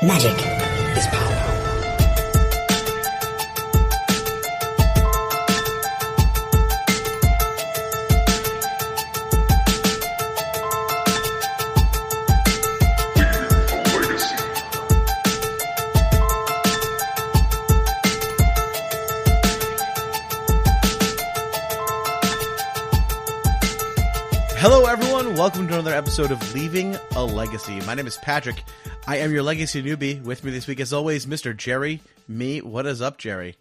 Magic is power. Hello, everyone. Welcome to another episode of Leaving a Legacy. My name is Patrick. I am your legacy newbie. With me this week, as always, Mr. Jerry. Me. What is up, Jerry?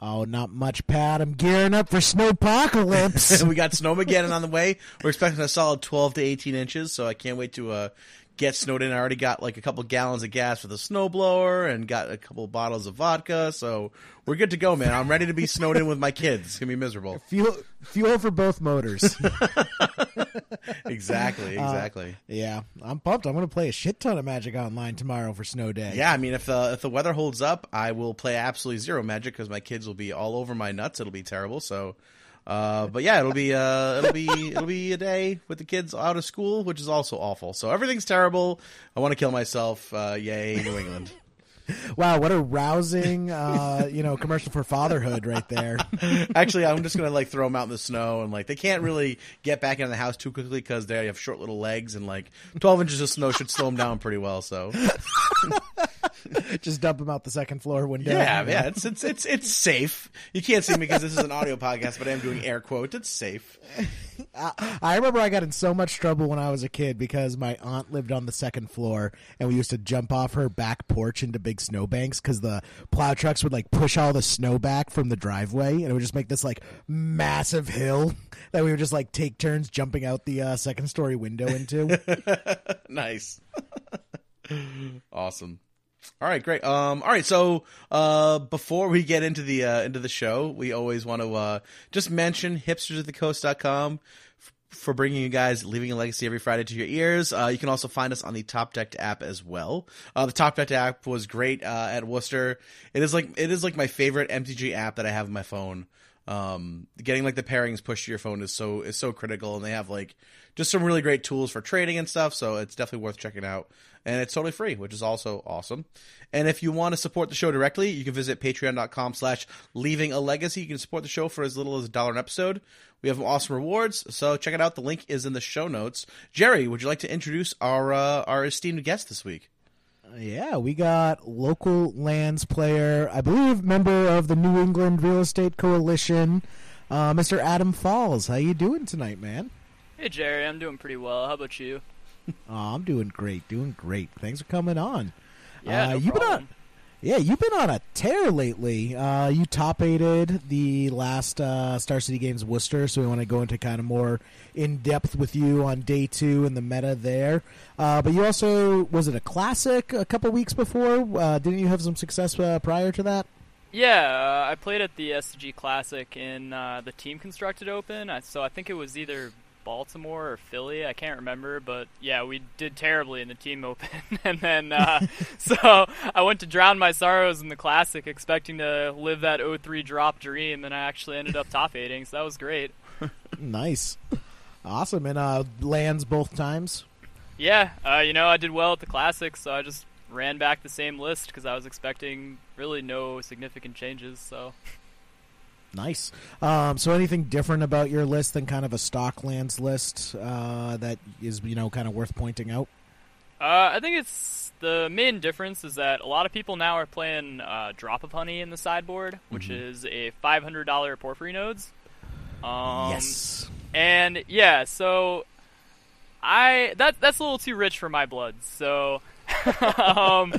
Oh, not much, Pat. I'm gearing up for snowpocalypse. we got snow Snowmageddon on the way. We're expecting a solid 12 to 18 inches, so I can't wait to uh, get snowed in. I already got like a couple gallons of gas for the snowblower and got a couple bottles of vodka, so we're good to go, man. I'm ready to be snowed in with my kids. It's gonna be miserable. fuel, fuel for both motors. Exactly, Uh, exactly. yeah, I'm pumped. I'm going to play a shit ton of Magic Online tomorrow for Snow Day. Yeah, I mean, if the if the weather holds up, I will play absolutely zero magic because my kids will be all over my nuts. It'll be terrible. So, uh, but yeah, it'll be uh, it'll be it'll be a day with the kids out of school, which is also awful. So everything's terrible. I want to kill myself. Uh, yay, New England. Wow, what a rousing, uh, you know, commercial for fatherhood right there. Actually, I'm just gonna like throw them out in the snow and like they can't really get back into the house too quickly because they have short little legs and like 12 inches of snow should slow them down pretty well. So Just dump them out the second floor window. yeah, yeah, it's it's it's it's safe. You can't see me because this is an audio podcast, but I am doing air quotes. It's safe. I remember I got in so much trouble when I was a kid because my aunt lived on the second floor and we used to jump off her back porch into big snowbanks because the plow trucks would like push all the snow back from the driveway and it would just make this like massive hill that we would just like take turns jumping out the uh, second story window into. nice. awesome. All right, great. Um, all right, so uh, before we get into the uh, into the show, we always want to uh, just mention hipstersofthecoast.com f- for bringing you guys leaving a legacy every Friday to your ears. Uh, you can also find us on the Top Deck app as well. Uh, the Top Deck app was great uh, at Worcester. It is like it is like my favorite MTG app that I have on my phone. Um, getting like the pairings pushed to your phone is so is so critical, and they have like just some really great tools for trading and stuff. So it's definitely worth checking out, and it's totally free, which is also awesome. And if you want to support the show directly, you can visit Patreon.com/slash Leaving a Legacy. You can support the show for as little as a dollar an episode. We have awesome rewards, so check it out. The link is in the show notes. Jerry, would you like to introduce our uh, our esteemed guest this week? Yeah, we got local lands player, I believe member of the New England Real Estate Coalition, uh, Mr. Adam Falls. How you doing tonight, man? Hey Jerry, I'm doing pretty well. How about you? Oh, I'm doing great, doing great. Thanks for coming on. Yeah, Uh, no you've been on. Yeah, you've been on a tear lately. Uh, you top eighted the last uh, Star City Games Worcester, so we want to go into kind of more in depth with you on day two and the meta there. Uh, but you also was it a classic a couple weeks before? Uh, didn't you have some success uh, prior to that? Yeah, uh, I played at the SCG Classic in the Team Constructed Open, so I think it was either Baltimore or Philly. I can't remember, but yeah, we did terribly in the Team Open, and then uh, so I went to drown my sorrows in the Classic, expecting to live that 0-3 drop dream, and I actually ended up top eighting, so that was great. Nice, awesome, and uh, lands both times. Yeah, uh, you know, I did well at the Classic, so I just ran back the same list because I was expecting really no significant changes. So Nice. Um, so, anything different about your list than kind of a stock lands list uh, that is, you know, kind of worth pointing out? uh, I think it's the main difference is that a lot of people now are playing uh, Drop of Honey in the sideboard, which is a five hundred dollar Porphyry nodes. Um, yes. And yeah, so I that that's a little too rich for my blood. So um,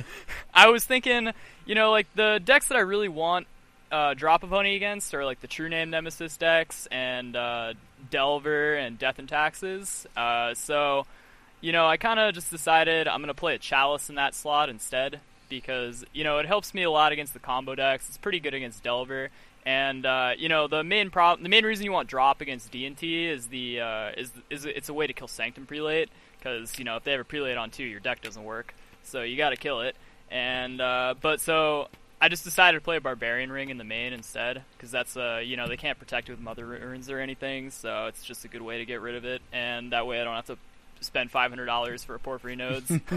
I was thinking, you know, like the decks that I really want uh, drop of honey against are like the True Name Nemesis decks and uh, Delver and Death and Taxes. Uh, so you know, I kind of just decided I'm gonna play a Chalice in that slot instead because you know it helps me a lot against the combo decks. It's pretty good against Delver. And uh, you know the main problem, the main reason you want drop against D and T is the uh, is is it's a way to kill Sanctum Prelate because you know if they have a Prelate on two, your deck doesn't work, so you got to kill it. And uh, but so I just decided to play a Barbarian Ring in the main instead because that's uh you know they can't protect it with Mother Runes or anything, so it's just a good way to get rid of it, and that way I don't have to spend five hundred dollars for a Porphyry nodes.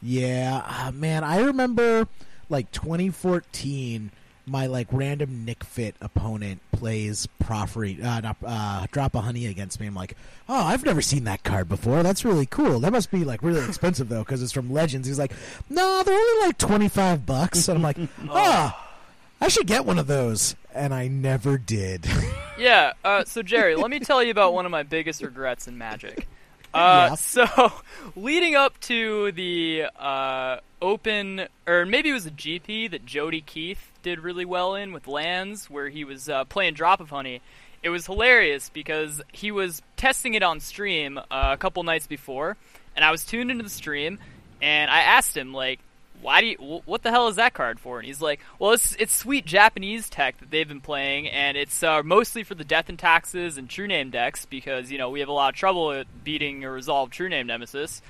Yeah, uh, man, I remember like 2014. My like random NicFit opponent plays Proffery, uh, not, uh, Drop a Honey against me. I'm like, oh, I've never seen that card before. That's really cool. That must be like really expensive though, because it's from Legends. He's like, no, they're only like 25 bucks. And I'm like, oh, I should get one of those. And I never did. Yeah. Uh, so Jerry, let me tell you about one of my biggest regrets in Magic. Uh, Yeah. So, leading up to the uh, Open, or maybe it was a GP that Jody Keith did really well in with lands, where he was uh, playing Drop of Honey. It was hilarious because he was testing it on stream uh, a couple nights before, and I was tuned into the stream, and I asked him like, "Why do you? What the hell is that card for?" And he's like, "Well, it's it's sweet Japanese tech that they've been playing, and it's uh, mostly for the Death and Taxes and True Name decks because you know we have a lot of trouble beating a resolved True Name Nemesis."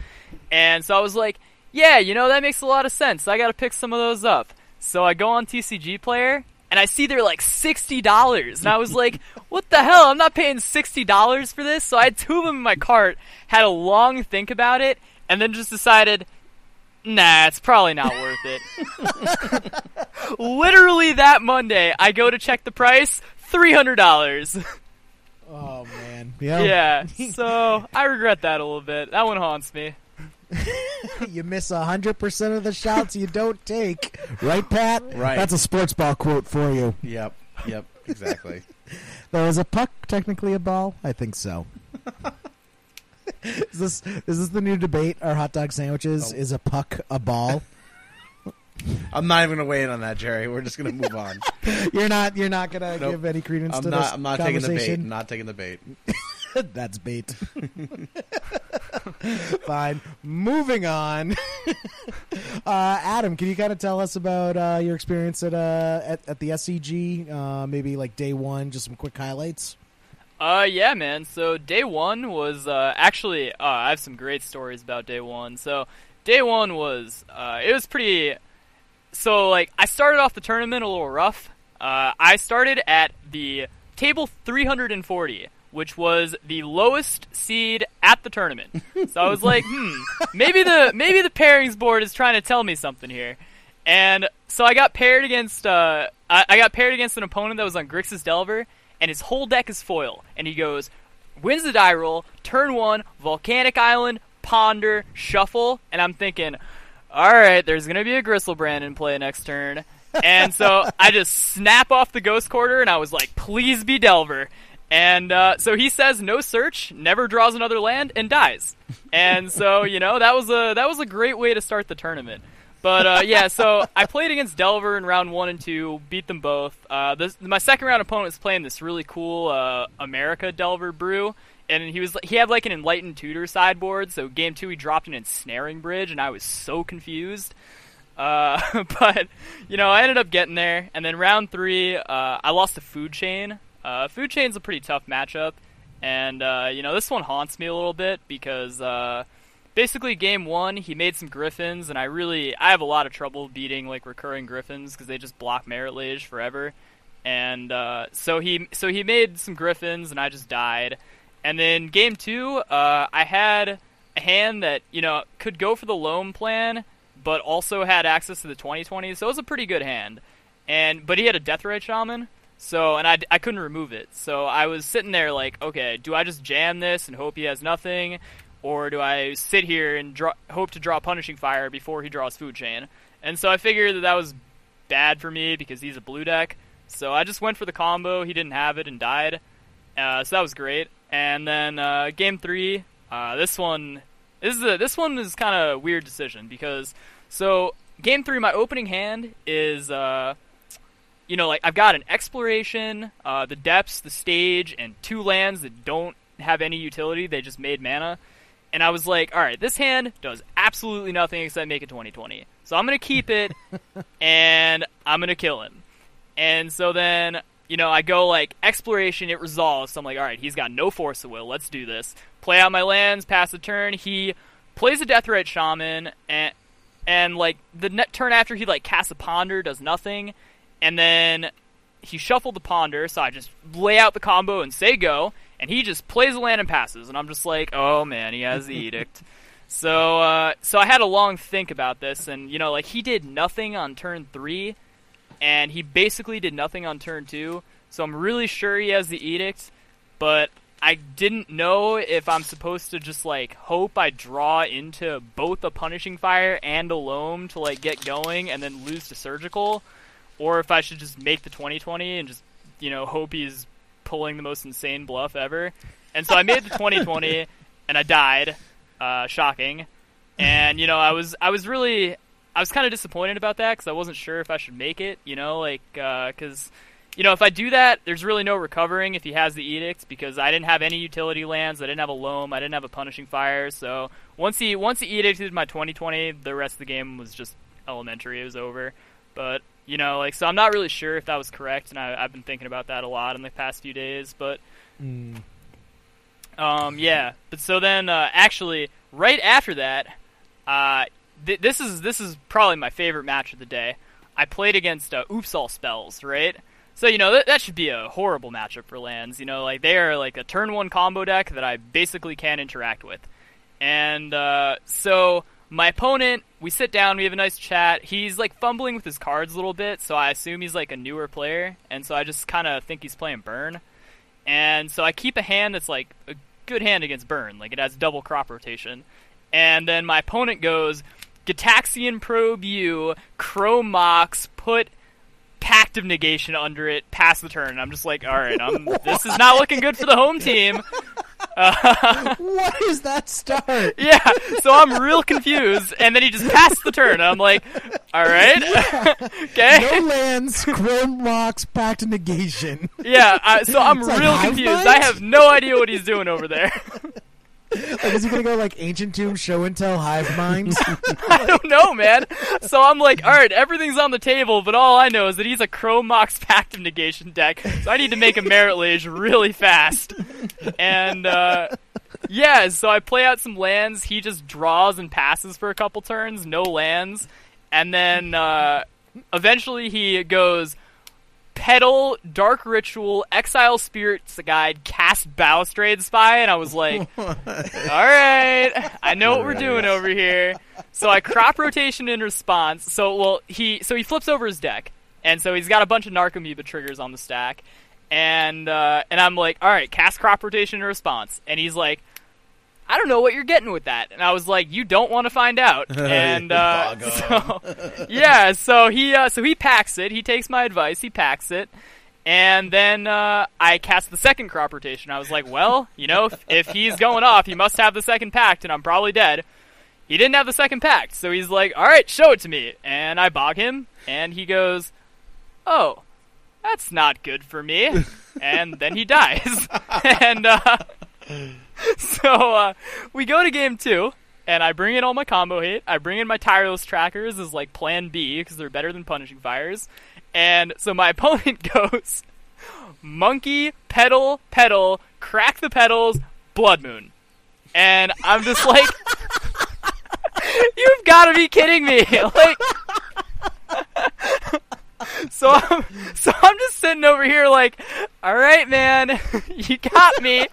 And so I was like, "Yeah, you know that makes a lot of sense. I got to pick some of those up." So I go on TCG Player. And I see they're like sixty dollars, and I was like, "What the hell? I'm not paying sixty dollars for this." So I had two of them in my cart, had a long think about it, and then just decided, Nah, it's probably not worth it. Literally that Monday, I go to check the price, three hundred dollars. oh man, yeah, Yeah, so I regret that a little bit. That one haunts me. you miss hundred percent of the shots you don't take, right, Pat? Right. That's a sports ball quote for you. Yep. Yep. Exactly. Though is a puck technically a ball? I think so. is this is this the new debate? Our hot dog sandwiches Oh. is a puck a ball? I'm not even gonna weigh in on that, Jerry. We're just gonna move on. you're not you're not gonna Nope. give any credence I'm to not. this I'm not taking the bait. I'm not taking the bait. That's bait. Fine. Moving on. uh, Adam, can you kind of tell us about uh, your experience at, uh, at at the SCG? Uh, maybe like day one, just some quick highlights. Uh, yeah, man. So day one was uh, actually uh, I have some great stories about day one. So day one was it was pretty. So like I started off the tournament a little rough. I started at the table 340, which was the lowest seed at the tournament. So I was like, hmm, maybe the maybe the pairings board is trying to tell me something here. And so I got paired against uh, I, I got paired against an opponent that was on Grixis Delver, and his whole deck is foil. And he goes, wins the die roll, turn one, Volcanic Island, Ponder, Shuffle, and I'm thinking, all right, there's gonna be a Griselbrand in play next turn. And so I just snap off the Ghost Quarter, and I was like, please be Delver. And uh, so he says no search, never draws another land, and dies. And so you know that was a that was a great way to start the tournament. But uh, yeah, so I played against Delver in round one and two, beat them both. Uh, this, my second round opponent was playing this really cool uh, America Delver brew, and he was he had like an enlightened tutor sideboard. So game two, he dropped an ensnaring bridge, and I was so confused. Uh, but you know, I ended up getting there, and then round three, uh, I lost a Food Chain. Uh, Food Chain's is a pretty tough matchup, and uh, you know, this one haunts me a little bit because uh, basically game one, he made some Griffins, and I really I have a lot of trouble beating like recurring Griffins because they just block Marit Lage forever. And uh, so he so he made some Griffins, and I just died. And then game two, uh, I had a hand that you know could go for the loam plan, but also had access to the 2020, so it was a pretty good hand. And but he had a Deathrite Shaman, so and I, I couldn't remove it. So I was sitting there like, okay, do I just jam this and hope he has nothing, or do I sit here and draw, hope to draw Punishing Fire before he draws Food Chain? And so I figured that that was bad for me because he's a blue deck. So I just went for the combo. He didn't have it and died. Uh, so that was great. And then uh, game three, uh, this one this is a, this one is kind of a weird decision because so game three, my opening hand is uh, you know like I've got an exploration, uh, the depths, the stage, and two lands that don't have any utility. They just made mana. And I was like, all right, this hand does absolutely nothing except make it 2020. So I'm going to keep it, and I'm going to kill him. And so then, you know, I go like exploration, it resolves. So I'm like, all right, he's got no force of will. Let's do this. Play out my lands, pass the turn. He plays a Death Deathrite Shaman, and and like the net turn after he like casts a Ponder does nothing, and then he shuffled the Ponder. So I just lay out the combo and say go, and he just plays a land and passes, and I'm just like, oh man, he has the Edict. So, uh, so I had a long think about this, and you know, like he did nothing on turn three, and he basically did nothing on turn two. So I'm really sure he has the edict, but I didn't know if I'm supposed to just like hope I draw into both a punishing fire and a loam to like get going, and then lose to surgical, or if I should just make the 2020 and just you know hope he's pulling the most insane bluff ever. And so I made the 2020, and I died uh, shocking. And you know, I was I was really I was kind of disappointed about that because I wasn't sure if I should make it. You know, like because uh, you know if I do that, there's really no recovering if he has the edict because I didn't have any utility lands, I didn't have a loam, I didn't have a punishing fire. So once he once he edicted my 2020, the rest of the game was just elementary. It was over. But you know, like so, I'm not really sure if that was correct, and I, have been thinking about that a lot in the past few days. But mm. um, yeah. But so then, uh, actually, right after that, uh, th- this is this is probably my favorite match of the day. I played against uh, Oops All Spells, right? So you know that, that should be a horrible matchup for lands. You know, like they are like a turn one combo deck that I basically can't interact with, and uh, so my opponent, we sit down, we have a nice chat. He's like fumbling with his cards a little bit, so I assume he's like a newer player, and so I just kind of think he's playing Burn. And so I keep a hand that's like a good hand against burn. Like it has double crop rotation. And then my opponent goes Gitaxian Probe you, Chrome Mox, put Pact of Negation under it, pass the turn. I'm just like, all right, this is not looking good for the home team. Uh, what is that start? Yeah, so I'm real confused, and then he just passed the turn. I'm like, all right, okay. No lands, Chrome Mox, Pact Negation. Yeah, so I'm it's real like confused. I have no idea what he's doing over there. Like, is he gonna go like ancient tomb show and tell hive minds? I don't know, man. So I'm like, all right, everything's on the table, but all I know is that he's a Chrome Mox Pact of Negation deck, so I need to make a Marit Lage really fast. And uh, yeah, so I play out some lands. He just draws and passes for a couple turns, no lands, and then uh, eventually he goes Petal, Dark Ritual, Exile Spirits Guide, Cast Balustrade Spy, and I was like, all right, I know what we're doing over here. So I crop rotation in response. So well, he so he flips over his deck, and so he's got a bunch of Narcomoeba triggers on the stack, and uh, and I'm like, all right, cast crop rotation in response, and he's like, I don't know what you're getting with that. And I was like, you don't want to find out. And uh, so, yeah, so he uh, so he packs it. He takes my advice. He packs it. And then uh, I cast the second crop rotation. I was like, well, you know, if, if he's going off, he must have the second pact, and I'm probably dead. He didn't have the second pact, so he's like, all right, show it to me. And I bog him, and he goes, oh, that's not good for me. and then he dies. and uh, so uh, we go to game two, and I bring in all my combo hit. I bring in my tireless trackers as like plan B because they're better than punishing fires. And so my opponent goes monkey, petal petal crack the petals blood moon. And I'm just like, you've got to be kidding me! Like, so I'm so I'm just sitting over here like, all right, man, you got me.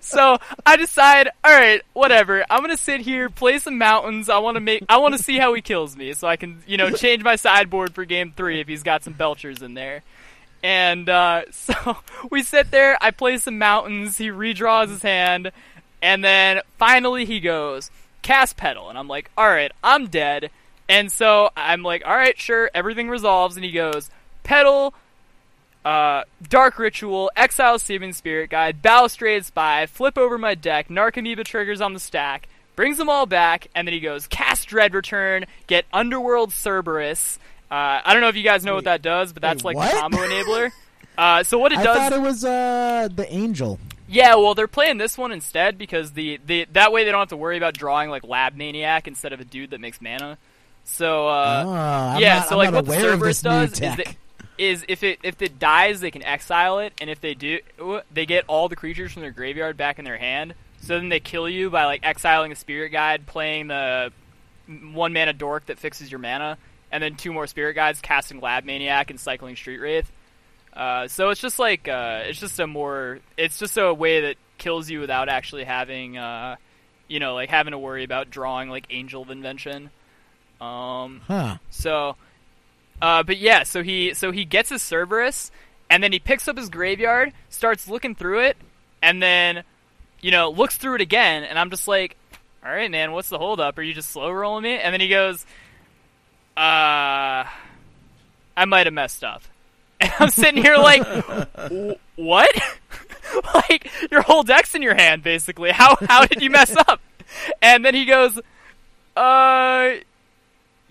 So I decide, all right, whatever. I'm gonna sit here, play some mountains. I want to make, I want to see how he kills me, so I can, you know, change my sideboard for game three if he's got some belchers in there. And uh, so we sit there. I play some mountains. He redraws his hand, and then finally he goes cast petal, and I'm like, all right, I'm dead. And so I'm like, all right, sure, everything resolves. And he goes, Petal, uh, Dark Ritual, Exile Simian Spirit Guide, Balustrade Spy, flip over my deck, Narcomoeba triggers on the stack, brings them all back, and then he goes, Cast Dread Return, get Underworld Cerberus. Uh, I don't know if you guys know wait, what that does, but that's wait, like the combo enabler. Uh, so what it I does? I thought it was uh, the Angel. Yeah, well, they're playing this one instead because the, the that way they don't have to worry about drawing like Lab Maniac instead of a dude that makes mana. So uh, oh, yeah, not, so like what the Cerberus does is, that, is if it if it dies, they can exile it, and if they do, they get all the creatures from their graveyard back in their hand. So then they kill you by like exiling a Spirit Guide, playing the one mana Dork that fixes your mana, and then two more Spirit Guides, casting Lab Maniac and cycling Street Wraith. Uh, so it's just like uh, it's just a more it's just a way that kills you without actually having uh, you know, like having to worry about drawing like Angel of Invention. Um, Huh. so, uh, but yeah, so he so he gets his Cerberus, and then he picks up his graveyard, starts looking through it, and then, you know, looks through it again, and I'm just like, all right, man, what's the holdup? Are you just slow rolling me? And then he goes, uh, I might have messed up. And I'm sitting here like, what? like your whole deck's in your hand, basically. How how did you mess up? And then he goes, uh,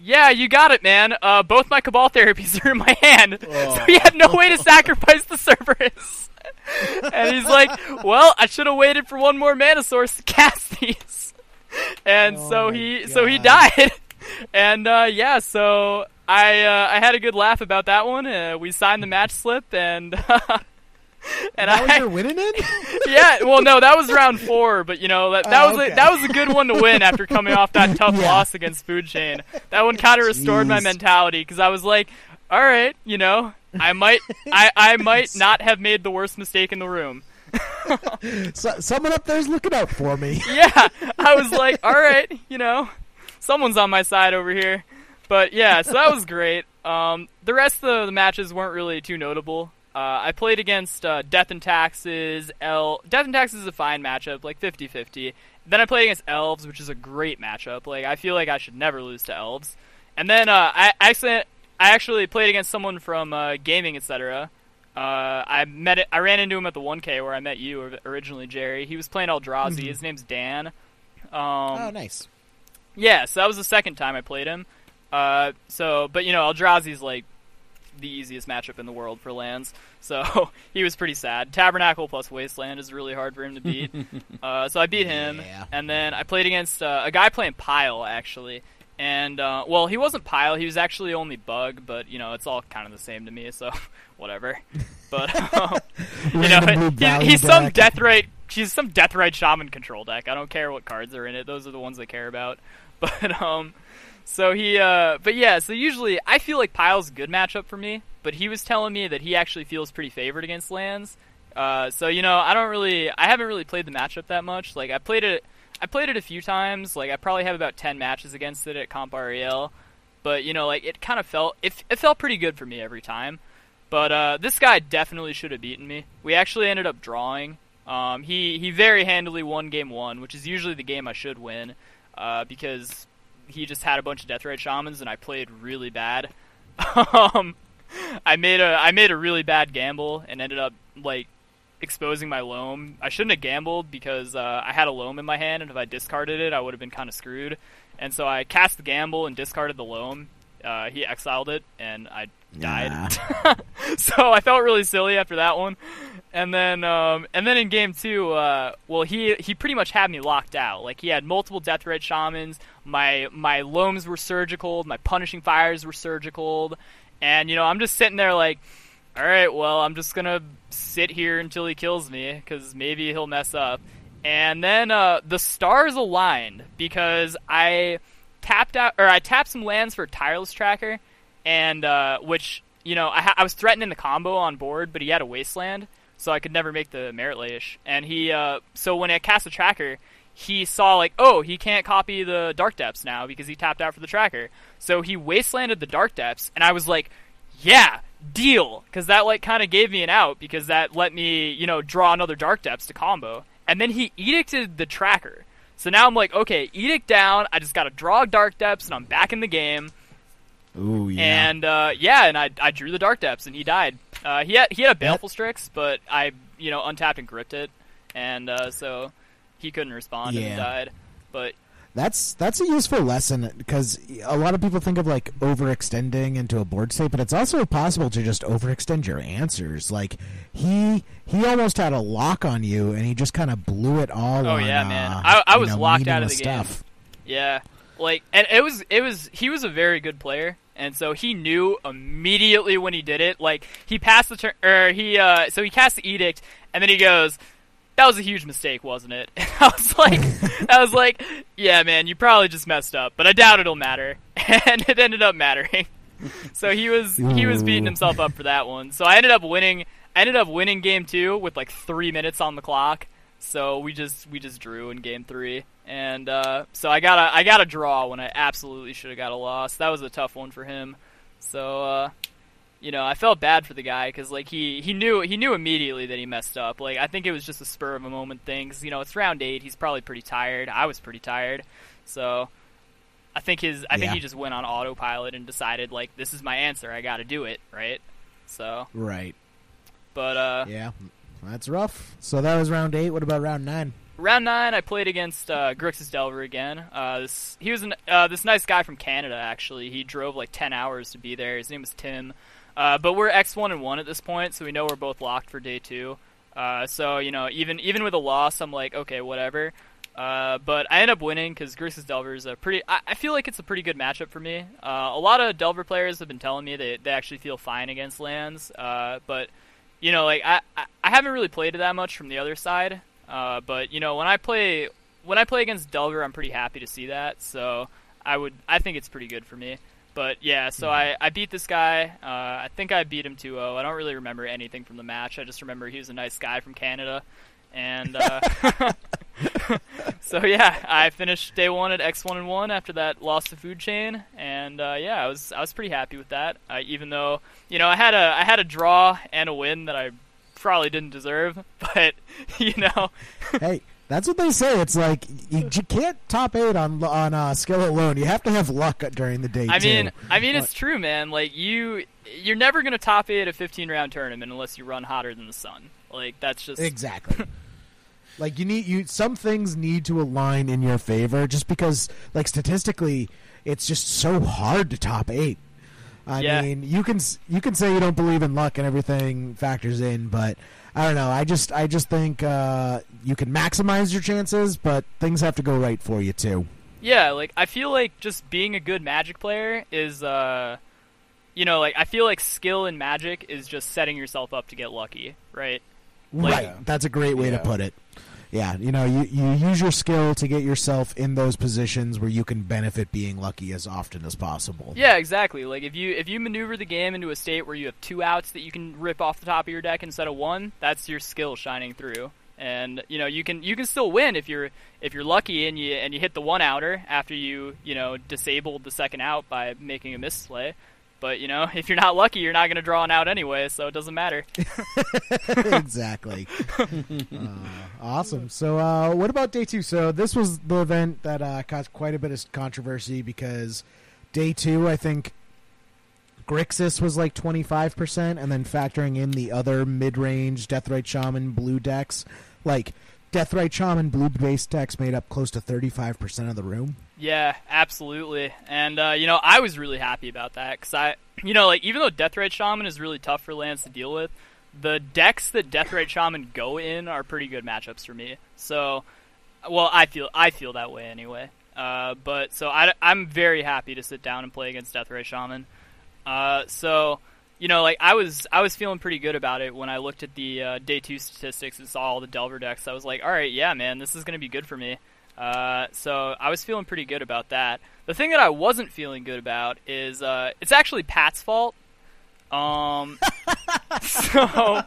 yeah, you got it, man. Uh, both my Cabal therapies are in my hand, so he had no way to sacrifice the Cerberus. and he's like, well, I should have waited for one more mana source to cast these. And Oh so he so he died. And uh, yeah, so I uh, I had a good laugh about that one. Uh, we signed the match slip, and and That I was your winning in? yeah, well, no, that was round four, but you know that that Oh, was okay. a, that was a good one to win after coming off that tough Yeah. loss against Food Chain. That one kind of restored my mentality because I was like, all right, you know, I might I I might not have made the worst mistake in the room. So, someone up there's looking out for me. Yeah, I was like, all right, you know, someone's on my side over here. But yeah, so that was great. Um, the rest of the matches weren't really too notable. Uh, I played against uh, Death and Taxes. L Death and Taxes is a fine matchup, like 50-50. Then I played against Elves, which is a great matchup. Like I feel like I should never lose to Elves. And then uh, I actually I actually played against someone from uh, gaming, etc. Uh, I met it. I ran into him at the 1K where I met you originally, Jerry. He was playing Eldrazi. His name's Dan. Um, oh, nice. yeah, so that was the second time I played him. Uh, so, but you know, Eldrazi's like the easiest matchup in the world for lands, so he was pretty sad. Tabernacle plus Wasteland is really hard for him to beat. uh, so I beat him, Yeah. and then I played against uh, a guy playing Pile actually. And uh, well, he wasn't Pile; he was actually only Bug. But you know, it's all kind of the same to me, so whatever. But um, you know, he- he's some deck. Deathrite. He's some Deathrite shaman control deck. I don't care what cards are in it; those are the ones I care about. But um, so he, uh, but yeah, so usually I feel like Pile's a good matchup for me. But he was telling me that he actually feels pretty favored against lands. Uh, so you know, I don't really, I haven't really played the matchup that much. Like I played it, I played it a few times. Like I probably have about ten matches against it at Comp REL. But you know, like it kind of felt, it, it felt pretty good for me every time. But uh, this guy definitely should have beaten me. We actually ended up drawing. Um, he he very handily won game one, which is usually the game I should win, uh, because he just had a bunch of death Deathrite shamans and I played really bad. um, I made a I made a really bad gamble and ended up like exposing my loam. I shouldn't have gambled because uh, I had a loam in my hand, and if I discarded it, I would have been kind of screwed. And so I cast the gamble and discarded the loam. Uh, he exiled it, and I died. so I felt really silly after that one. And then, um, and then in game two, uh, well, he he pretty much had me locked out. Like he had multiple Deathrite shamans. My my loams were surgical. My punishing fires were surgical. And you know, I'm just sitting there like, all right, well, I'm just gonna sit here until he kills me because maybe he'll mess up. And then uh, the stars aligned because I tapped out or I tapped some lands for Tireless Tracker, and uh, which you know I, I was threatening the combo on board, but he had a Wasteland, so I could never make the Marit Lage. And he uh, so when I cast the Tracker, he saw like oh he can't copy the Dark Depths now because he tapped out for the Tracker, so he Wastelanded the Dark Depths, and I was like, yeah. Deal, because that like kind of gave me an out because that let me, you know, draw another Dark Depths to combo, and then he edicted the tracker. So now I'm like, okay, edict down. I just got to draw Dark Depths, and I'm back in the game. Ooh, yeah. And uh, yeah, and I, I drew the Dark Depths, and he died. Uh, he had he had a Baleful Strix, but I you know untapped and gripped it, and uh, so he couldn't respond Yeah. and died. But That's that's a useful lesson because a lot of people think of like overextending into a board state, but it's also possible to just overextend your answers. Like he he almost had a lock on you, and he just kind of blew it all. Oh, on, yeah, uh, man. I- I was know, locked out of the game. stuff. Yeah, like, and it was it was he was a very good player, and so he knew immediately when he did it. Like he passed the turn, or he uh, so he cast the edict, and then he goes, "That was a huge mistake, wasn't it?" And I was like, I was like, "Yeah, man, you probably just messed up, but I doubt it'll matter," and it ended up mattering. So he was he was beating himself up for that one. So I ended up winning. I ended up winning game two with like three minutes on the clock. So we just we just drew in game three, and uh, so I got a I got a draw when I absolutely should have got a loss. That was a tough one for him. So uh, you know, I felt bad for the guy because like he he knew he knew immediately that he messed up. Like I think it was just a spur of a moment thing. Cause, you know, it's round eight. He's probably pretty tired. I was pretty tired, so I think his I think he just went on autopilot and decided like this is my answer. I got to do it, right? So, Right. but uh, Yeah. That's rough. So that was round eight. What about round nine? Round nine, I played against uh, Grixis Delver again. Uh, this, he was an, uh, this nice guy from Canada. Actually, he drove like ten hours to be there. His name was Tim. Uh, but we're X one and one at this point, so we know we're both locked for day two. Uh, so you know, even even with a loss, I'm like, okay, whatever. Uh, but I end up winning because Grixis Delver is a pretty. I, I feel like it's a pretty good matchup for me. Uh, a lot of Delver players have been telling me they they actually feel fine against lands. But you know, like I I haven't really played it that much from the other side. Uh, but you know, when I play when I play against Delver, I'm pretty happy to see that. So I would I think it's pretty good for me. But yeah, so I, I beat this guy. Uh, I think I beat him 2-0. I don't really remember anything from the match. I just remember he was a nice guy from Canada. And uh, so yeah, I finished day one at X one and one after that loss to Food Chain, and uh, yeah, I was I was pretty happy with that. Uh, even though you know I had a I had a draw and a win that I probably didn't deserve, but you know hey, that's what they say. It's like you, you can't top eight on on uh, skill alone. You have to have luck during the day. I too. mean, I mean, it's true, man. Like you, you're never gonna top eight a 15 round tournament unless you run hotter than the sun. Like that's just exactly. like you need you some things need to align in your favor just because like statistically it's just so hard to top 8. I Yeah. mean, you can you can say you don't believe in luck and everything factors in, but I don't know. I just I just think uh, you can maximize your chances, but things have to go right for you too. Yeah, like I feel like just being a good Magic player is, uh, you know, like I feel like skill in Magic is just setting yourself up to get lucky, right? Like- right. That's a great way to put it. Yeah, you know, you, you use your skill to get yourself in those positions where you can benefit being lucky as often as possible. Yeah, exactly. Like if you if you maneuver the game into a state where you have two outs that you can rip off the top of your deck instead of one, that's your skill shining through. And you know you can you can still win if you're if you're lucky and you and you hit the one outer after you you know disabled the second out by making a misplay. But you know if you're not lucky, you're not going to draw an out anyway, so it doesn't matter. exactly. uh, awesome. So, uh, what about day two? So, this was the event that uh, caused quite a bit of controversy because day two, I think Grixis was like 25%, and then factoring in the other mid range Deathrite Shaman blue decks, like Deathrite Shaman blue base decks made up close to 35% of the room. Yeah, absolutely. And uh, you know, I was really happy about that because I, you know, like even though Deathrite Shaman is really tough for lands to deal with, the decks that Deathrite Shaman go in are pretty good matchups for me. So, well, I feel I feel that way anyway. Uh, but so I, I'm very happy to sit down and play against Deathrite Shaman. Uh, so you know, like I was I was feeling pretty good about it when I looked at the uh, day two statistics and saw all the Delver decks. I was like, all right, yeah, man, this is gonna be good for me. Uh, so I was feeling pretty good about that. The thing that I wasn't feeling good about is uh, it's actually Pat's fault. Um, so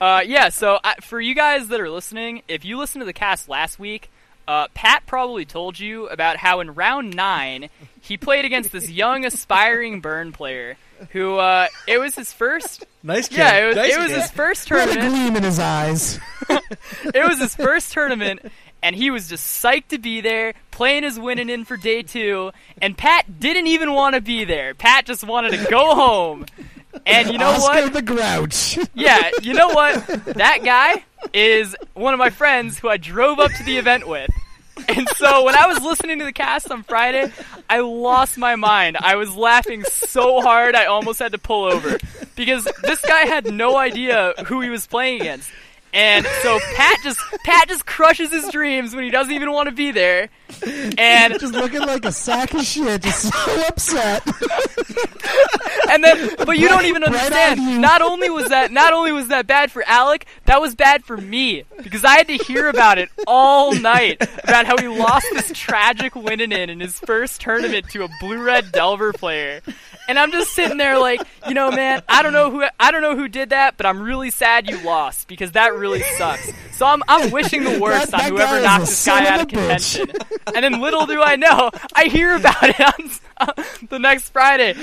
uh, yeah, so I, for you guys that are listening, if you listened to the cast last week, uh, Pat probably told you about how in round nine he played against this young aspiring burn player who uh, it was his first. Nice kid. Yeah, it was, nice it was kid. his first What a gleam in his eyes. it was his first tournament, and he was just psyched to be there, playing his winning in for day two. And Pat didn't even want to be there. Pat just wanted to go home. And you know Oscar what? the Grouch. Yeah, you know what? That guy is one of my friends who I drove up to the event with. And so when I was listening to the cast on Friday, I lost my mind. I was laughing so hard I almost had to pull over because this guy had no idea who he was playing against. And so Pat just Pat just crushes his dreams when he doesn't even want to be there. And just looking like a sack of shit, just so upset. and then but you don't even understand you. not only was that not only was that bad for alec that was bad for me because i had to hear about it all night about how he lost this tragic win in in his first tournament to a blue red delver player and I'm just sitting there like, you know, man, I don't know who I don't know who did that, but I'm really sad you lost because that really sucks. So I'm I'm wishing the worst That- on that whoever is knocked this guy out a of bitch. contention. And then little do I know, I hear about it on uh, the next Friday.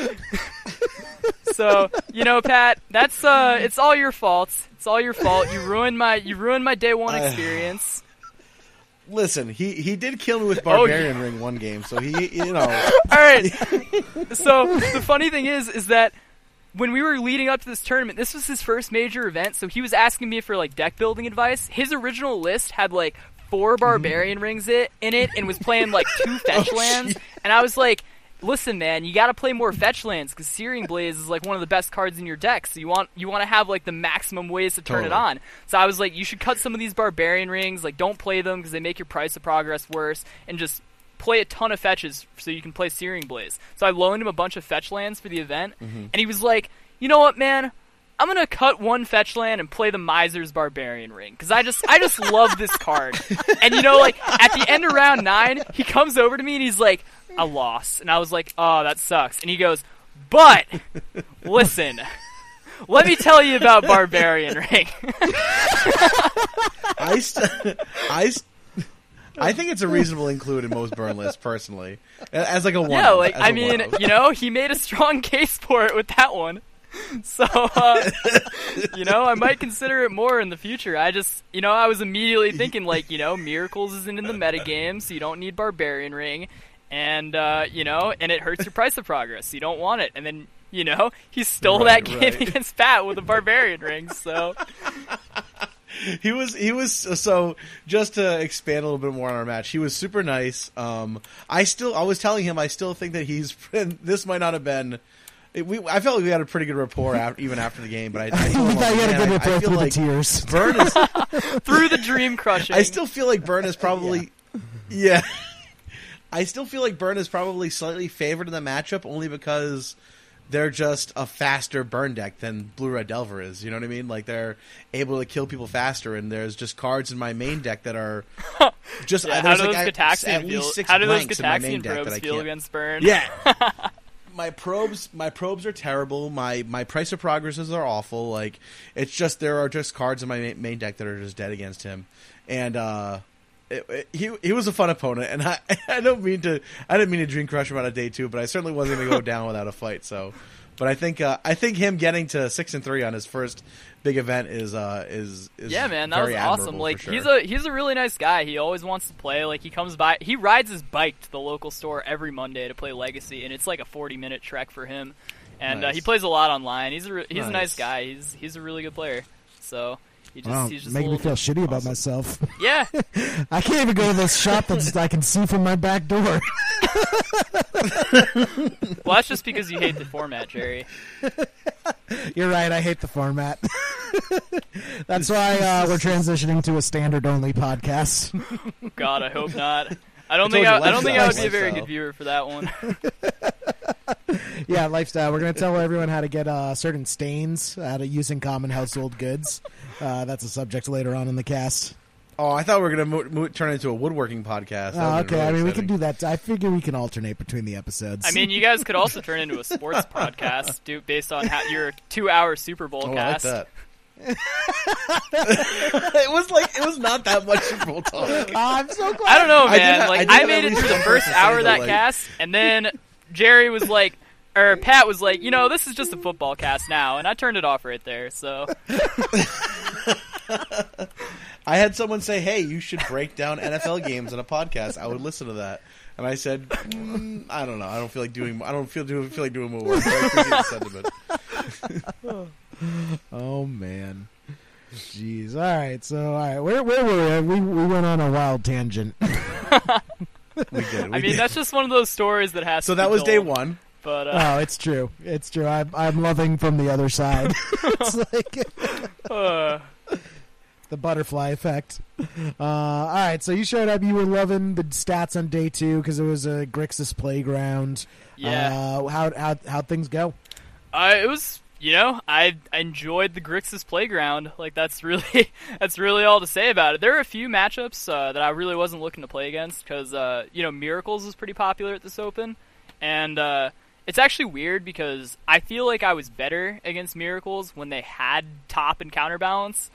so you know, Pat, that's uh, it's all your fault. It's all your fault. You ruined my you ruined my day one I- experience. Listen, he he did kill me with Oh, Barbarian Ring one game, so he you know All right. so the funny thing is, is that when we were leading up to this tournament, this was his first major event. So he was asking me for like deck building advice. His original list had like four mm-hmm. barbarian rings it in it, and was playing like two fetch Oh, lands. shit. And I was like. Listen, man, you got to play more fetch lands because Searing Blaze is like one of the best cards in your deck. So you want you want to have like the maximum ways to turn it on. So I was like, you should cut some of these barbarian rings. Like, don't play them because they make your price of progress worse, and just play a ton of fetches so you can play Searing Blaze. So I loaned him a bunch of fetch lands for the event, mm-hmm. and he was like, you know what, man? I'm gonna cut one fetch land and play the Miser's Barbarian Ring because I just I just love this card. And you know, like at the end of round nine, he comes over to me and he's like, "I lost," and I was like, "Oh, that sucks." And he goes, "But listen." Let me tell you about Barbarian Ring. I st- I st- I think it's a reasonable include in most burn lists personally, as like a one. Yeah, like as I a mean, one-off. you know, he made a strong case for it with that one. So, uh, you know, I might consider it more in the future. I just, you know, I was immediately thinking like, you know, Miracles isn't in the metagame, so you don't need Barbarian Ring, and uh, you know, and it hurts your price of progress, you don't want it. And then, you know, he stole Right, that game right. against Pat with a Barbarian Ring. So, he was he was so just to expand a little bit more on our match. He was super nice. Um, I still I was telling him I still think that he's this might not have been. it- we, I felt like we had a pretty good rapport after, even after the game, but I, I We told him, thought you had a "Man, good I- I rapport through like the tears. Burn is through the dream crushing. I still feel like Burn is probably yeah. I still feel like Burn is probably slightly favored in the matchup only because they're just a faster burn deck than Blue Red Delver is. You know what I mean? Like they're able to kill people faster, and there's just cards in my main deck that are just Yeah, how there's do those like I- at feel? least six How do those blanks in my main deck that I feel can't. against Burn? Yeah. my probes my probes are terrible. My my price of progresses are awful. Like it's just there are just cards in my main deck that are just dead against him. And uh it, it- he he was a fun opponent, and I I don't mean to I didn't mean to dream crush him on a day two, but I certainly wasn't going to go down without a fight. So, but I think uh, I think him getting to six and three on his first big event is uh is, is Yeah, man, that was awesome. Like sure. he's a he's a really nice guy. He always wants to play. Like he comes by, he rides his bike to the local store every Monday to play Legacy, and it's like a forty minute trek for him. And uh, he plays a lot online. He's a he's a nice Nice. guy. He's he's a really good player. So he just Wow, just making me feel shitty about myself. yeah. I can't even go to this shop that I can see from my back door. Well, that's just because you hate the format, Jerry. You're right. I hate the format. That's why uh, we're transitioning to a standard only podcast. God, I hope not. I don't I think I, I don't think I would be a very good viewer for that one. yeah, lifestyle. We're going to tell everyone how to get uh, certain stains out of using common household goods. Uh, that's a subject later on in the cast. oh, I thought we were going to mo- mo- turn it into a woodworking podcast. Oh, would've been okay. I really mean, we can do that. I figure we can alternate between the episodes. I mean, you guys could also turn into a sports podcast, do based on how, your two-hour Super Bowl Oh, I like cast. that. it was like it was not that much Super Bowl talk. Oh, I'm so glad. I don't know, I did man. ha- I like did I, made it through the first hour of that that, like- cast, and then Jerry was like, or Pat was like, you know, this is just a football cast now, and I turned it off right there. So I had someone say, "Hey, you should break down NFL games on a podcast." I would listen to that, and I said, mm, "I don't know. I don't feel like doing. I don't feel do, feel like doing more work." But I appreciate the sentiment. Oh man. Jeez. All right. So, all right. Where where were we? We we went on a wild tangent. We did. We I mean, did. that's just one of those stories that has. To be. So to that be was day one. But uh, Oh, it's true. It's true. I'm I'm loving from the other side. it's like uh, the butterfly effect. Uh, all right. So you showed up. You were loving the stats on day two because it was a Grixis playground. yeah, Uh, how how how things go? uh, it was. You know, I enjoyed the Grixis playground. Like that's really that's really all to say about it. There are a few matchups uh, that I really wasn't looking to play against because uh, you know Miracles is pretty popular at this Open, and uh, it's actually weird because I feel like I was better against Miracles when they had top and counterbalance.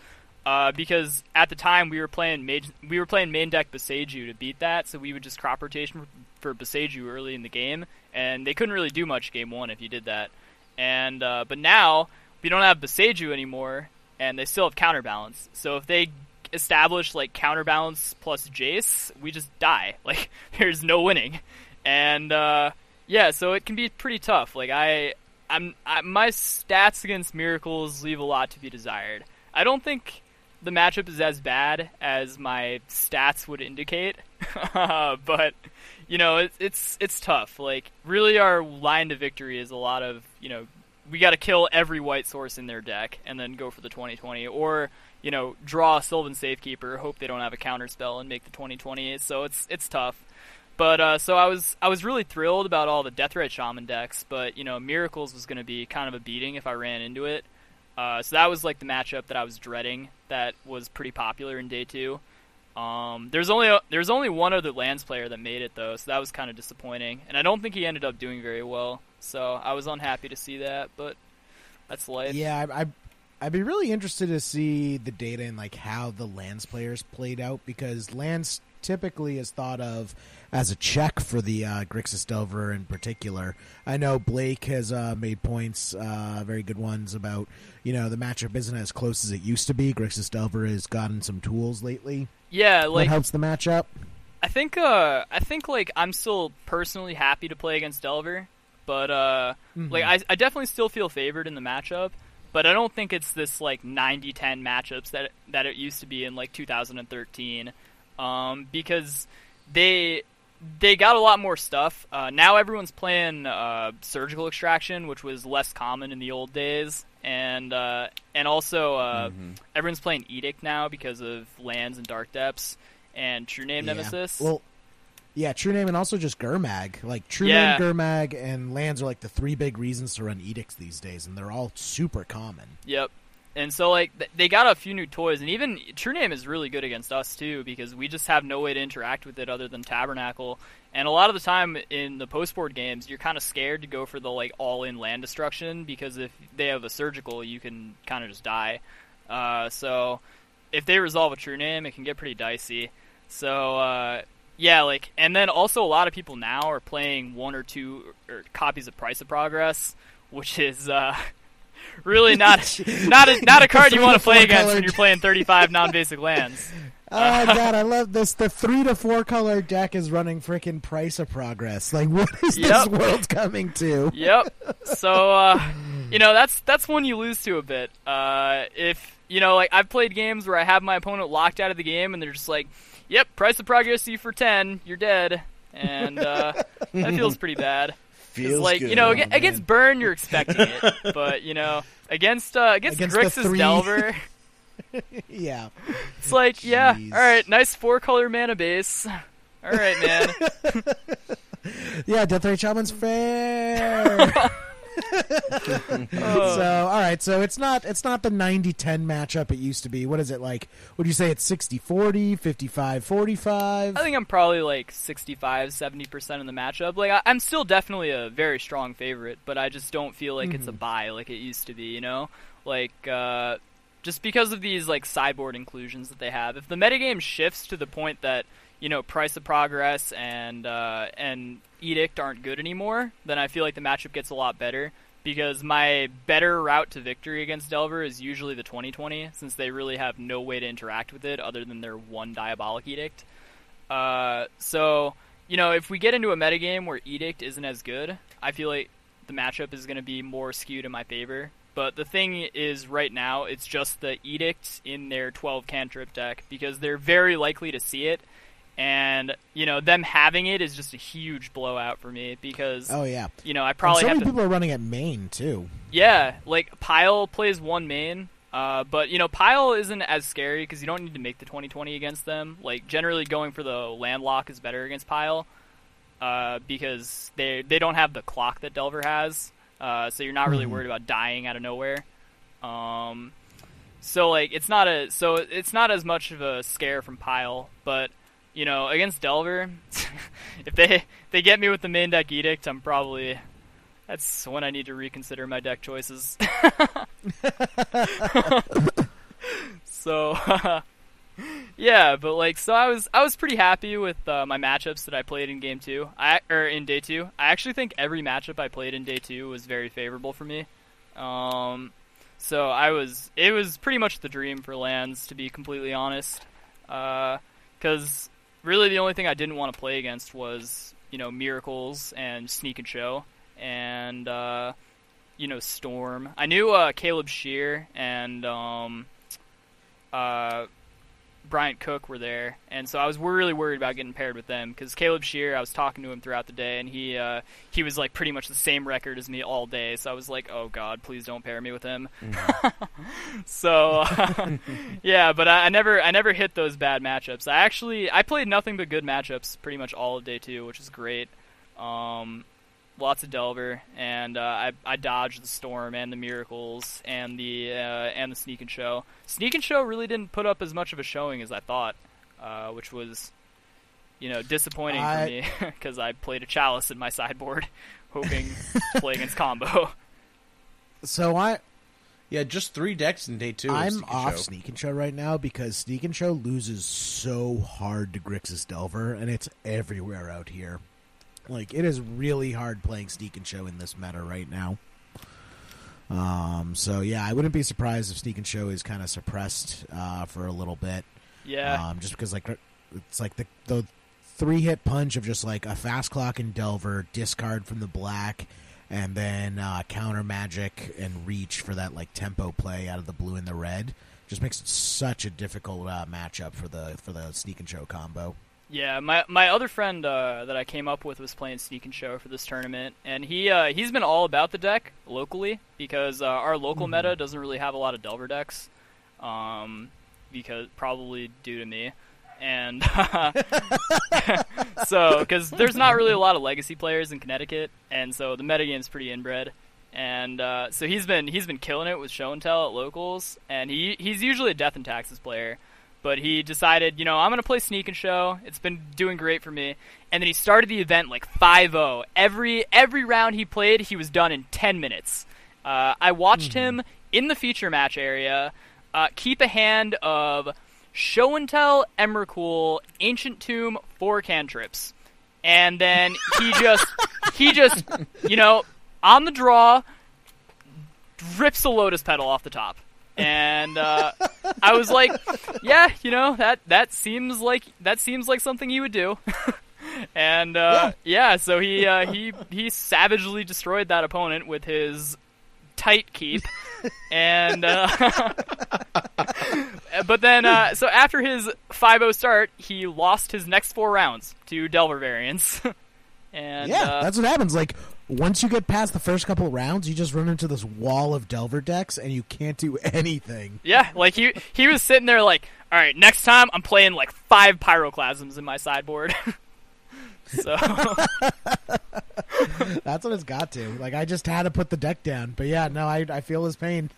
Uh, because at the time we were playing mage, we were playing main deck Boseiju to beat that, so we would just crop rotation for, for Boseiju early in the game, and they couldn't really do much game one if you did that. And uh, but now we don't have Boseiju anymore, and they still have counterbalance. So if they establish like counterbalance plus Jace, we just die. Like there's no winning, and uh, yeah, so it can be pretty tough. Like I, I'm I, my stats against Miracles leave a lot to be desired. I don't think the matchup is as bad as my stats would indicate, but you know it, it's it's tough. Like really, our line to victory is a lot of you know we got to kill every white source in their deck and then go for the 2020, or you know draw a Sylvan Safekeeper, hope they don't have a counter spell and make the 2020. So it's it's tough. But uh, so I was I was really thrilled about all the Deathrite Shaman decks, but you know Miracles was going to be kind of a beating if I ran into it. Uh, so that was like the matchup that I was dreading. That was pretty popular in day two. Um, there's only a, there's only one other lands player that made it though, so that was kind of disappointing. And I don't think he ended up doing very well. So I was unhappy to see that, but that's life. Yeah, I, I I'd be really interested to see the data and like how the lands players played out because lands typically is thought of as a check for the uh, Grixis Delver in particular. I know Blake has uh, made points, uh, very good ones, about you know the matchup isn't as close as it used to be. Grixis Delver has gotten some tools lately. Yeah, like that helps the matchup. I think uh I think like I'm still personally happy to play against Delver, but uh Mhm. like I I definitely still feel favored in the matchup, but I don't think it's this like 90-10 matchups that that it used to be in like 2013 um because they they got a lot more stuff. Uh, now everyone's playing uh, surgical extraction, which was less common in the old days, and uh, and also uh, everyone's playing edict now because of lands and dark depths and true name Yeah. nemesis. Well, yeah, True Name and also just Gurmag. Like True Yeah. Name, Gurmag, and lands are like the three big reasons to run edicts these days, and they're all super common. Yep. And so like th- they got a few new toys, and even True Name is really good against us too because we just have no way to interact with it other than Tabernacle. And a lot of the time in the post board games, you're kind of scared to go for the like all in land destruction because if they have a surgical, you can kind of just die. Uh, so if they resolve a True Name, it can get pretty dicey. So uh, yeah, like and then also a lot of people now are playing one or two or copies of Price of Progress, which is. Uh, Really not not a, not a card you want to play against when you're playing 35 non-basic lands. Oh god, I love this. The three to four color deck is running freaking Price of Progress. Like, what is Yep. this world coming to? Yep. So uh, you know that's that's one you lose to a bit. Uh, if you know, like I've played games where I have my opponent locked out of the game and they're just like, "Yep, price of progress you for 10, you're dead," and uh, that feels pretty bad. Feels like good. you know, ag- against. Burn you're expecting it, but you know, against uh, against, Against Grixis three- Delver, Yeah, it's like, yeah, all right, nice four color mana base. All right, man. yeah. Deathrite Shaman's fair. Oh. so, all right. So it's not it's not the 90-10 matchup it used to be. What is it like? Would you say it's 60-40, 55-45? I think I'm probably like 65, 70% in the matchup. Like, I, I'm still definitely a very strong favorite, but I just don't feel like it's a buy like it used to be, you know? Like, uh, just because of these, like, sideboard inclusions that they have. If the metagame shifts to the point that, you know, Price of Progress and, uh, and Edict aren't good anymore, then I feel like the matchup gets a lot better. Because my better route to victory against Delver is usually the 2020, since they really have no way to interact with it other than their one Diabolic Edict. Uh, so, you know, if we get into a metagame where Edict isn't as good, I feel like the matchup is going to be more skewed in my favor. But the thing is, right now, it's just the Edict in their 12 cantrip deck because they're very likely to see it. And, you know, them having it is just a huge blowout for me because, Oh yeah. you know, I And probably so have many to. people are running at main too. Yeah, like Pile plays one main, uh, but you know Pile isn't as scary because you don't need to make the 2020 against them. Like generally, going for the landlock is better against Pile uh, because they they don't have the clock that Delver has, uh, so you're not really Mhm. worried about dying out of nowhere. Um, so like it's not a so it's not as much of a scare from Pile, but you know against Delver, if they they get me with the main deck edict, I'm probably That's when I need to reconsider my deck choices. so, yeah, but like, so I was I was pretty happy with uh, my matchups that I played in game two. I or in day two. I actually think every matchup I played in day two was very favorable for me. Um, so I was it was pretty much the dream for lands to be completely honest. Uh Because really the only thing I didn't want to play against was you know miracles and sneak and show and uh, you know storm. I knew uh, Caleb Scherer and um, uh, Bryant Cook were there, and so I was really worried about getting paired with them because Caleb Scherer, I was talking to him throughout the day, and he uh, he was like pretty much the same record as me all day. So I was like, oh god, please don't pair me with him. so yeah, but I, I never I never hit those bad matchups. I actually I played nothing but good matchups pretty much all of day two, which is great. Um, lots of Delver, and uh, I I dodged the storm and the miracles and the uh, and the sneak and show. Sneak and show really didn't put up as much of a showing as I thought, uh, which was you know disappointing I- for me because I played a chalice in my sideboard, hoping to play against combo. So I Yeah, just three decks in day two. of I'm Sneak and off Show. Sneak and Show right now because Sneak and Show loses so hard to Grixis Delver, and it's everywhere out here. Like it is really hard playing Sneak and Show in this meta right now. Um. So yeah, I wouldn't be surprised if Sneak and Show is kind of suppressed uh, for a little bit. Yeah, Um, just because like it's like the the three hit punch of just like a fast clock and Delver, discard from the black, and then uh, counter magic and reach for that like tempo play out of the blue and the red. Just makes it such a difficult uh, matchup for the for the sneak and show combo. Yeah, my my other friend uh, that I came up with was playing Sneak and Show for this tournament, and he uh, he's been all about the deck locally because uh, our local meta doesn't really have a lot of Delver decks, um, because probably due to me, and so because there's not really a lot of legacy players in Connecticut, and so the metagame's pretty inbred. And uh, so he's been he's been killing it with show and tell at locals, and he he's usually a death and taxes player but he decided, you know, I'm going to play Sneak and Show. It's been doing great for me. And then he started the event like 5-0. Every every round he played, he was done in 10 minutes. Uh, I watched him in the feature match area uh, keep a hand of Show and Tell, Emrakul, Ancient Tomb, four cantrips. And then he just he just, you know, on the draw rips a lotus petal off the top. And uh, I was like, yeah, you know that that seems like that seems like something you would do. and uh, yeah. so he uh, he he savagely destroyed that opponent with his tight keep. and uh, but then uh, so after his 5-0 start, he lost his next four rounds to Delver variants. and yeah, uh, that's what happens. Like once you get past the first couple rounds, you just run into this wall of Delver decks, and you can't do anything. Yeah, like he he was sitting there like, all right, next time I'm playing like five pyroclasms in my sideboard. so That's what it's got to. Like I just had to put the deck down. But yeah, no, I I feel his pain.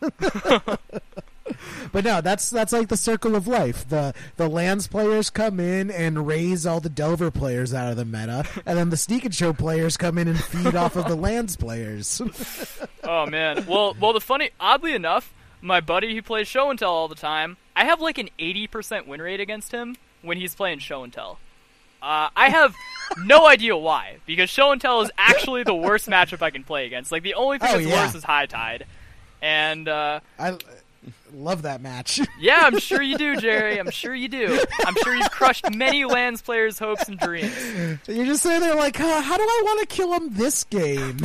But no, that's that's like the circle of life. The the lands players come in and raise all the Delver players out of the meta, and then the sneak and show players come in and feed off of the lands players. oh man. Well well the funny oddly enough, my buddy who plays show and tell all the time, I have like an eighty percent win rate against him when he's playing show and tell. Uh, I have no idea why, because show and tell is actually the worst matchup I can play against. Like the only thing Oh, that's yeah. worse is high tide, and uh, I love that match. yeah, I'm sure you do, Jerry. I'm sure you do. I'm sure you've crushed many lands players' hopes and dreams. You're just sitting there like, huh, how do I want to kill him this game?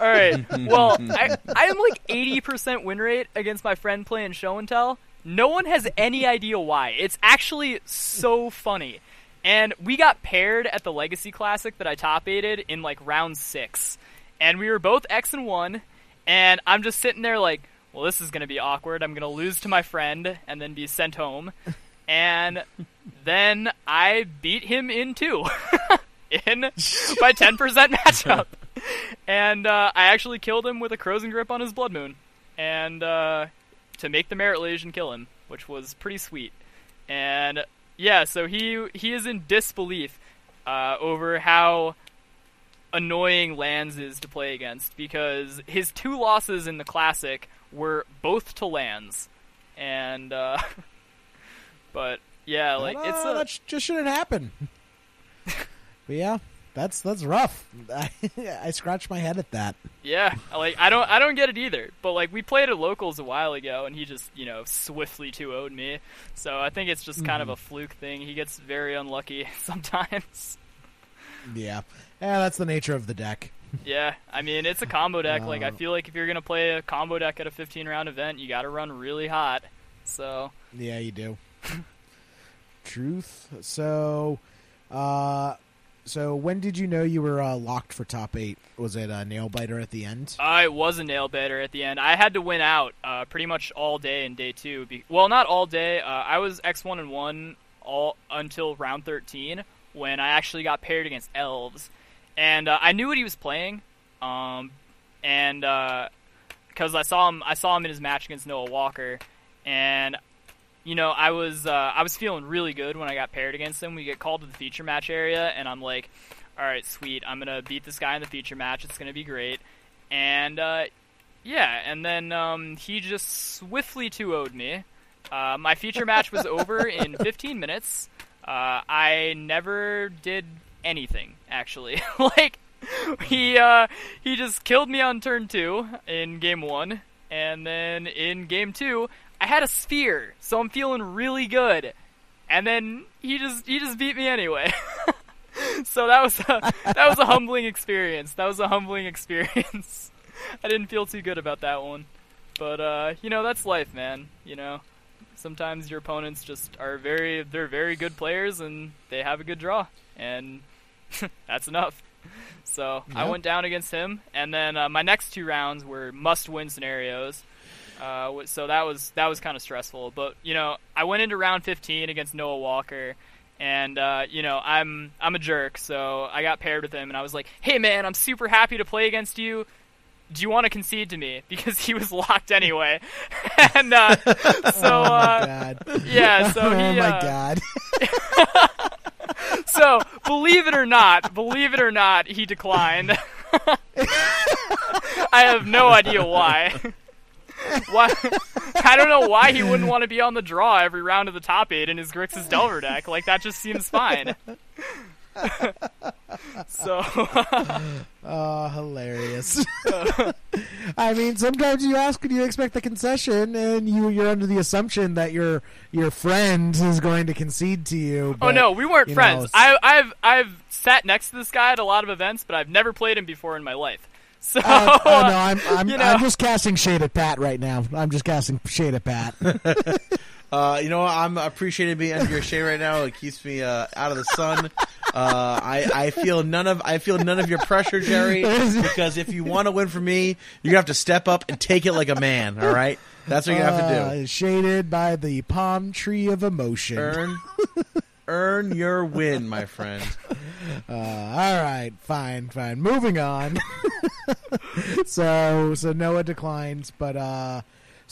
All right. Well, I I am like 80% win rate against my friend playing show and tell. No one has any idea why. It's actually so funny. And we got paired at the Legacy Classic that I top eighted in like round six. And we were both X and one. And I'm just sitting there like, well, this is going to be awkward. I'm going to lose to my friend and then be sent home. And then I beat him in two in my 10% matchup. And uh, I actually killed him with a Krosan Grip on his Blood Moon. And uh, to make the Marit Lage kill him, which was pretty sweet. And yeah, so he he is in disbelief uh, over how annoying lands is to play against because his two losses in the classic were both to lands, and uh, but yeah, like But, uh, it's a that just shouldn't happen. but yeah, that's that's rough. I, I scratched my head at that. Yeah, like I don't I don't get it either. But like we played at locals a while ago and he just, you know, swiftly 2 0'd me. So I think it's just kind of Mm-hmm. a fluke thing. He gets very unlucky sometimes. Yeah, yeah, that's the nature of the deck. Yeah, I mean, it's a combo deck. Like I Uh, feel like if you're going to play a combo deck at a 15 round event, you got to run really hot. So, Yeah, you do. Truth. So, uh, so when did you know you were uh, locked for top eight? Was it a nail biter at the end? I was a nail biter at the end. I had to win out uh, pretty much all day in day two. Be- well, not all day. Uh, I was X one and one all until round thirteen when I actually got paired against elves, and uh, I knew what he was playing, um, and because I saw him, I saw him in his match against Noah Walker, and you know I was uh, I was feeling really good when I got paired against him. We get called to the feature match area, and I'm like, all right, sweet, I'm gonna beat this guy in the feature match. It's gonna be great. And uh, yeah, and then um, he just swiftly 2 0'd me. Uh, my feature match was over in 15 minutes. Uh, I never did anything actually. like he uh, he just killed me on turn two in game one, and then in game two I had a sphere, so I'm feeling really good. And then he just he just beat me anyway. so that was a, that was a humbling experience. That was a humbling experience. I didn't feel too good about that one. But uh, you know, that's life, man. You know, sometimes your opponents just are very they're very good players and they have a good draw and that's enough. So I went down against him, and then uh, my next two rounds were must-win scenarios. Uh, so that was that was kind of stressful. But you know, I went into round 15 against Noah Walker, and uh, you know, I'm I'm a jerk, so I got paired with him, and I was like, "Hey man, I'm super happy to play against you. Do you want to concede to me?" Because he was locked anyway, and uh, so oh my uh, god! yeah, so oh he my god! so believe it or not, believe it or not, he declined. I have no idea why. Why? I don't know why he wouldn't want to be on the draw every round of the top eight in his Grixis Delver deck. Like that just seems fine. So Oh, hilarious! I mean, sometimes you ask, "Do you expect the concession?" and you you're under the assumption that your your friend is going to concede to you. Oh no, we weren't friends. know, I, I've I've sat next to this guy at a lot of events, but I've never played him before in my life. So Uh, oh no, I'm I'm, you know. I'm just casting shade at Pat right now. I'm just casting shade at Pat. Uh, you know, what? I'm appreciating being under your shade right now. It keeps me uh, out of the sun. Uh, I, I feel none of I feel none of your pressure, Jerry. Because if you want to win from me, you have to step up and take it like a man. All right, that's what you have to do. Uh, shaded by the palm tree of emotion. Earn, earn your win, my friend. Uh, all right, fine, fine. Moving on. so, so Noah declines, but uh,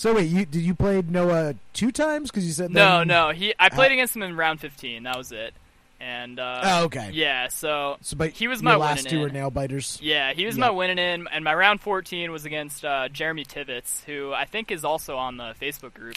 so wait, you did you play Noah two times? Because you said no, no, he I played Uh, against him in round 15. That was it. And uh, Oh, okay. yeah, so So, but he was my last two were nail biters. Yeah, he was Yeah. my winning in, and my round 14 was against uh, Jeremy Tivitz, who I think is also on the Facebook group.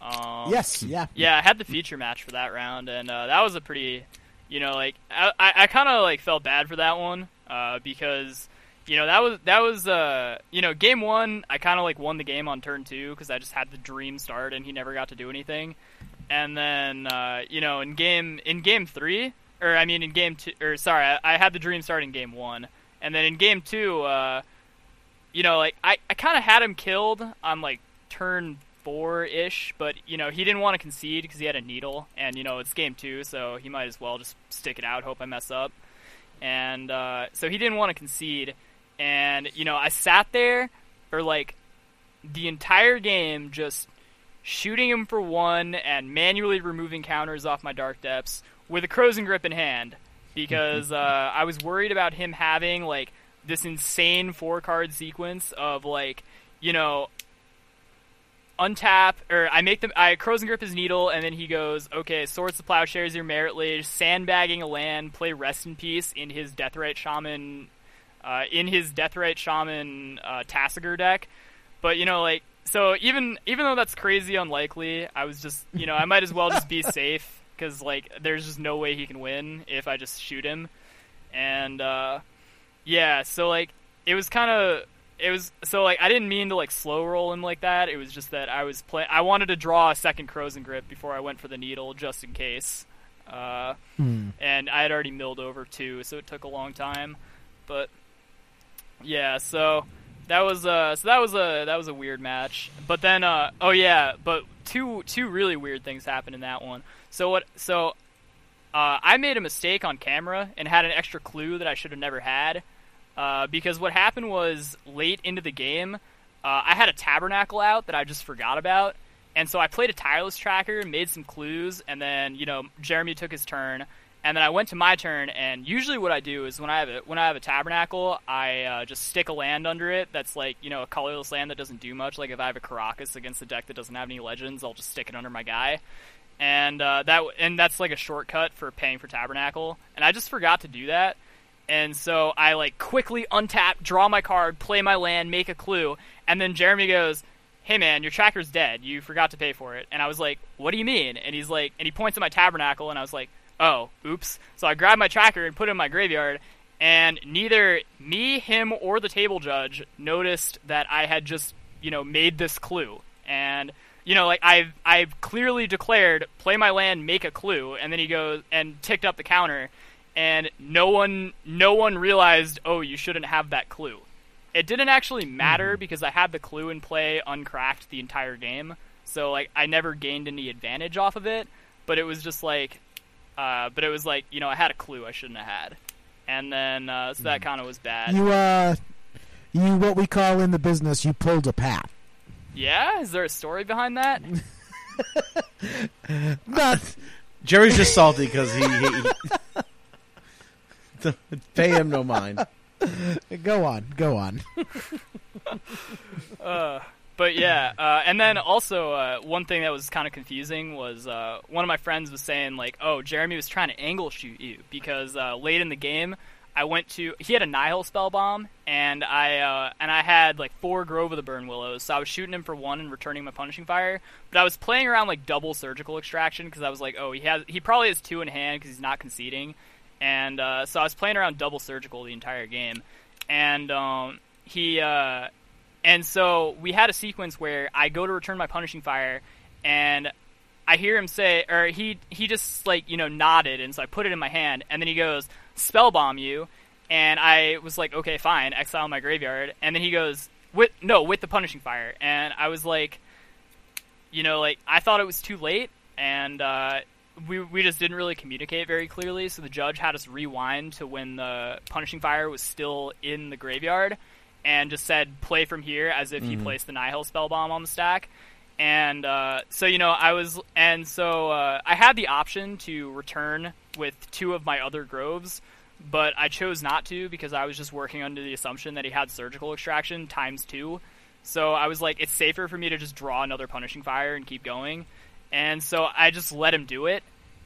Um, Yes, yeah, Yeah, I had the feature match for that round, and uh, that was a pretty, you know, like I, I, I kind of like felt bad for that one uh, because, you know, that was that was uh, you know, game one I kind of like won the game on turn two because I just had the dream start and he never got to do anything, and then uh, you know in game in game three or I mean in game two or sorry I, I had the dream start in game one, and then in game two, uh, you know, like I, I kind of had him killed on like turn four ish, but you know he didn't want to concede because he had a needle, and you know it's game two, so he might as well just stick it out, hope I mess up, and uh, so he didn't want to concede, and you know I sat there for like the entire game just shooting him for one and manually removing counters off my dark depths with a Krosan Grip in hand because uh, I was worried about him having like this insane four card sequence of like you know untap or I make them I Krosan Grip his needle and then he goes okay swords to plowshares your Marit Lage sandbagging a land play rest in peace in his deathrite shaman uh, in his Deathrite Shaman uh, Tasigur deck. But you know, like so even even though that's crazy unlikely, I was just you know I might as well just be safe because like there's just no way he can win if I just shoot him, and uh, yeah, so like it was kind of it was so like I didn't mean to like slow roll him like that. It was just that I was play I wanted to draw a second Krosan Grip before I went for the needle just in case. Uh, Hmm. and I had already milled over two, so it took a long time. But yeah, so that was uh so that was a that was a weird match. But then uh oh yeah, but two two really weird things happened in that one. So what so uh, I made a mistake on camera and had an extra clue that I should have never had. Uh, because what happened was late into the game, uh, I had a tabernacle out that I just forgot about, and so I played a tireless tracker, made some clues, and then you know Jeremy took his turn, and then I went to my turn. And usually, what I do is when I have a when I have a tabernacle, I uh, just stick a land under it that's like you know a colorless land that doesn't do much. Like if I have a Karakas against a deck that doesn't have any legends, I'll just stick it under my guy and uh, that and that's like a shortcut for paying for Tabernacle. And I just forgot to do that, and so I like quickly untap, draw my card, play my land, make a clue, and then Jeremy goes, "Hey man, your tracker's dead. You forgot to pay for it." And I was like, "What do you mean?" And he's like, and he points at my Tabernacle, and I was like, "Oh, oops." So I grabbed my tracker and put it in my graveyard. And neither me, him, or the table judge noticed that I had just, you know, made this clue. And you know, like I've I've clearly declared play my land, make a clue, and then he goes and ticked up the counter, and no one no one realized oh you shouldn't have that clue. It didn't actually matter mm-hmm. because I had the clue in play uncracked the entire game, so like I never gained any advantage off of it. But it was just like, uh, but it was like you know I had a clue I shouldn't have had, and then uh, so that kind of was bad. You uh, you what we call in the business, you pulled a pat. yeah, is there a story behind that? Not Jerry's just salty because he, he, he- pay him no mind. go on, go on. Uh, but yeah, uh, and then also uh, one thing that was kind of confusing was uh, one of my friends was saying like, "Oh, Jeremy was trying to angle shoot you because uh, late in the game, I went to he had a Nihil spell bomb and I uh, and I had like four Grove of the Burning Willows, so I was shooting him for one and returning my punishing fire. But I was playing around like double surgical extraction because I was like, oh, he has he probably has two in hand because he's not conceding, and uh, so I was playing around double surgical the entire game, and um, he. And so we had a sequence where I go to return my punishing fire, and I hear him say, or he he just like you know nodded, and so I put it in my hand, and then he goes spell bomb you, and I was like, okay, fine, exile my graveyard, and then he goes with no with the punishing fire, and I was like, you know, like I thought it was too late, and uh, we we just didn't really communicate very clearly, so the judge had us rewind to when the punishing fire was still in the graveyard, and just said play from here as if he placed the Nihil spell bomb on the stack. And uh, so you know, I was, and so uh, I had the option to return with two of my other groves, but I chose not to because I was just working under the assumption that he had surgical extraction times two. So I was like, it's safer for me to just draw another punishing fire and keep going. And so I just let him do it.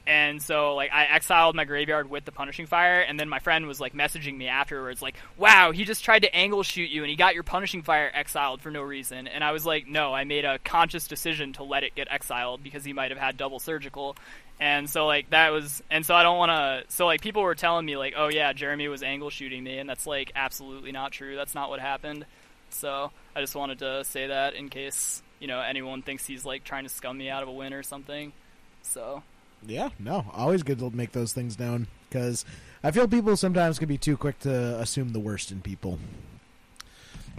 And so like I exiled my graveyard with the punishing fire, and then my friend was like messaging me afterwards, like, "Wow, he just tried to angle shoot you, and he got your punishing fire exiled for no reason." And I was like, "No, I made a conscious decision to let it get exiled because he might have had double surgical." And so like that was, and so I don't want to. So like people were telling me like, "Oh yeah, Jeremy was angle shooting me," and that's like absolutely not true. That's not what happened. So I just wanted to say that in case you know anyone thinks he's like trying to scum me out of a win or something. So Yeah, no, always good to make those things known because I feel people sometimes can be too quick to assume the worst in people.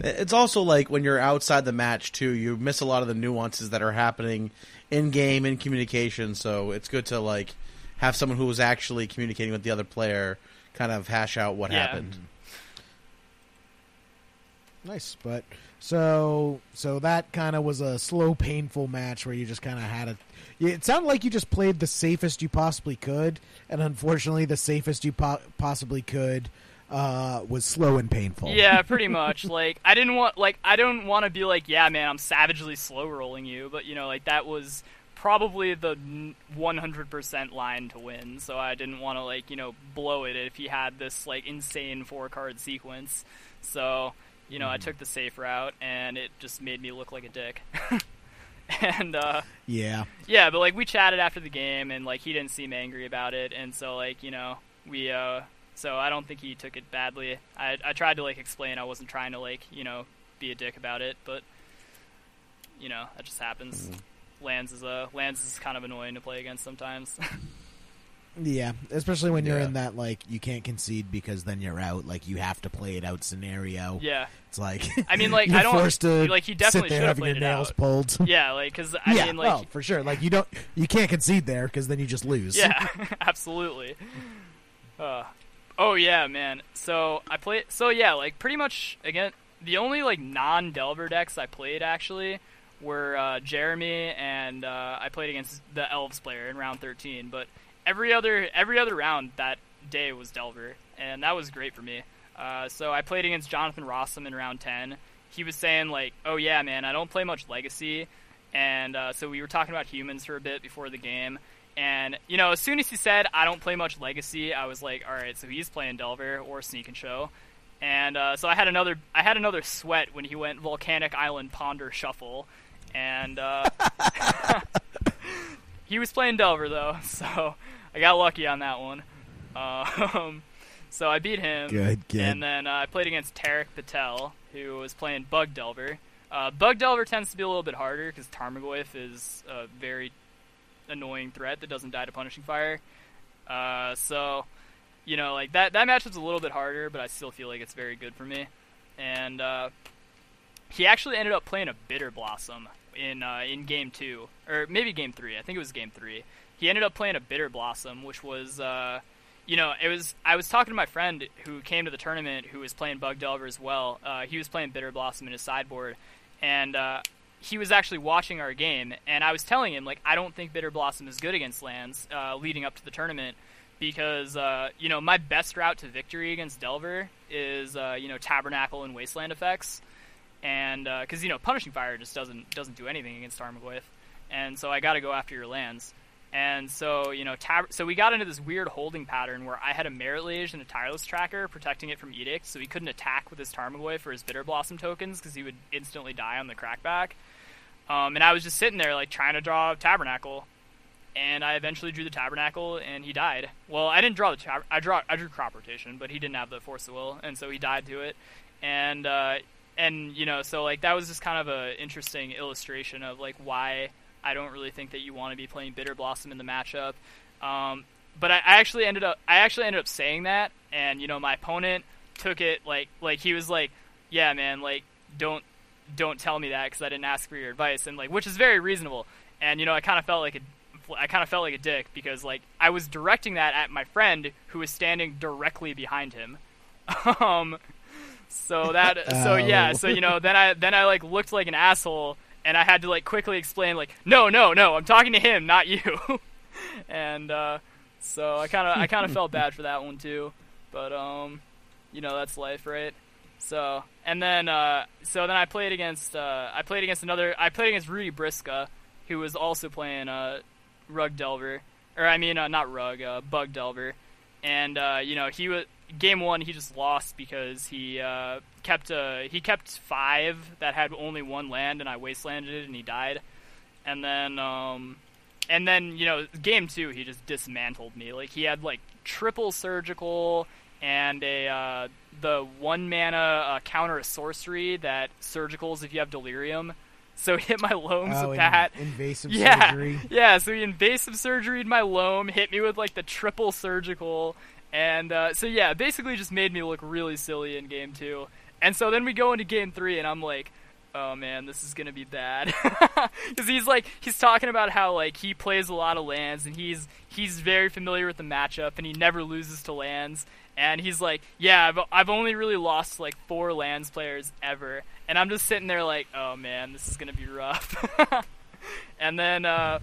It's also like when you're outside the match too, you miss a lot of the nuances that are happening in game in communication. So it's good to like have someone who was actually communicating with the other player kind of hash out what Yeah. happened. Nice, but so so that kind of was a slow, painful match where you just kind of had a. It sounded like you just played the safest you possibly could, and unfortunately, the safest you po- possibly could uh, was slow and painful. Yeah, pretty much. like I didn't want like I don't want to be like, yeah, man, I'm savagely slow rolling you, but you know, like that was probably the 100% line to win. So I didn't want to like you know blow it if he had this like insane four card sequence. So you know I took the safe route, and it just made me look like a dick. and uh, Yeah. yeah, but like we chatted after the game, and like he didn't seem angry about it, and so like you know we uh, so I don't think he took it badly. I I tried to like explain I wasn't trying to like you know be a dick about it, but you know that just happens. Lands is uh Lands is kind of annoying to play against sometimes. Yeah, especially when you're Yeah. in that like you can't concede because then you're out. Like you have to play it out scenario. yeah, It's like I mean, like, you're I don't- forced to like, he definitely sit there should have having your played it nails out. pulled. yeah, like because I yeah, mean like well, for sure. Like you don't, you can't concede there because then you just lose. Yeah, absolutely. Uh, oh yeah, man. So I played. So yeah, like pretty much again, the only like non-Delver decks I played actually were uh, Jeremy and uh, I played against the Elves player in round 13. But every other every other round that day was Delver, and that was great for me. Uh, so I played against Jonathan Rossum in round 10. He was saying like, "Oh yeah, man, I don't play much Legacy," and uh, so we were talking about humans for a bit before the game. And you know, as soon as he said I don't play much Legacy, I was like, all right, so he's playing Delver or Sneak and Show. And uh, so I had another I had another sweat when he went Volcanic Island Ponder Shuffle, and uh, he was playing Delver though, so I got lucky on that one. Um, so I beat him. Good, good. And then uh, I played against Tarek Patel, who was playing Bug Delver. Uh, Bug Delver tends to be a little bit harder because Tarmogoyf is a very annoying threat that doesn't die to Punishing Fire. Uh, so, you know, like that that matchup's a little bit harder, but I still feel like it's very good for me. And uh, he actually ended up playing a Bitter Blossom in uh, in game two, or maybe game three. I think it was game three. He ended up playing a Bitter Blossom, which was, uh, you know, it was. I was talking to my friend who came to the tournament, who was playing Bug Delver as well. Uh, he was playing Bitter Blossom in his sideboard, and uh, he was actually watching our game, and I was telling him like I don't think Bitter Blossom is good against lands uh, leading up to the tournament because uh, you know my best route to victory against Delver is you know Tabernacle and Wasteland effects, and because you know Punishing Fire just doesn't doesn't do anything against Tarmogoyf, and so I got to go after your lands. And so, you know, tab- so we got into this weird holding pattern where I had a Marit Lage and a Tireless Tracker protecting it from Edict, so he couldn't attack with his Tarmogoyf for his Bitter Blossom tokens because he would instantly die on the crackback. Um, and I was just sitting there, like, trying to draw Tabernacle, and I eventually drew the Tabernacle, and he died. Well, I didn't draw the tab- I draw I drew Crop Rotation, but he didn't have the Force of Will, and so he died to it. And uh, and you know, so like that was just kind of a interesting illustration of like why I don't really think that you want to be playing Bitter Blossom in the matchup. Um, but I, I actually ended up I actually ended up saying that, and you know, my opponent took it like like he was like, yeah, man, like don't don't tell me that because I didn't ask for your advice, and like which is very reasonable. And you know, I kind of felt like a I kind of felt like a dick because like I was directing that at my friend who was standing directly behind him. um, so that so yeah, Oh. so you know, then I then I like looked like an asshole, and I had to like quickly explain like, no, no, no, I'm talking to him, not you. and uh, so I kind of I kind of felt bad for that one too, but um, you know, that's life, right? So and then uh, so then I played against uh, I played against another I played against Rudy Briksza, who was also playing uh, Rug Delver, or I mean uh, not Rug, uh, Bug Delver, and uh, you know he was game one he just lost because he uh, kept uh, he kept five that had only one land and I wastelanded it and he died, and then um, and then you know game two he just dismantled me like he had like triple surgical and a uh, the one mana uh, counter a sorcery that surgicals if you have delirium. So he hit my loams oh, with that. invasive Yeah, surgery. yeah. So he invasive surgeryed my loam, hit me with like the triple surgical, and uh, so yeah, basically just made me look really silly in game two. And so then we go into game three, and I'm like, oh man, this is gonna be bad. Because he's like, he's talking about how like he plays a lot of lands, and he's he's very familiar with the matchup, and he never loses to lands. And he's like, yeah, I've, I've only really lost like four lands players ever, and I'm just sitting there like, oh man, this is gonna be rough. and then uh,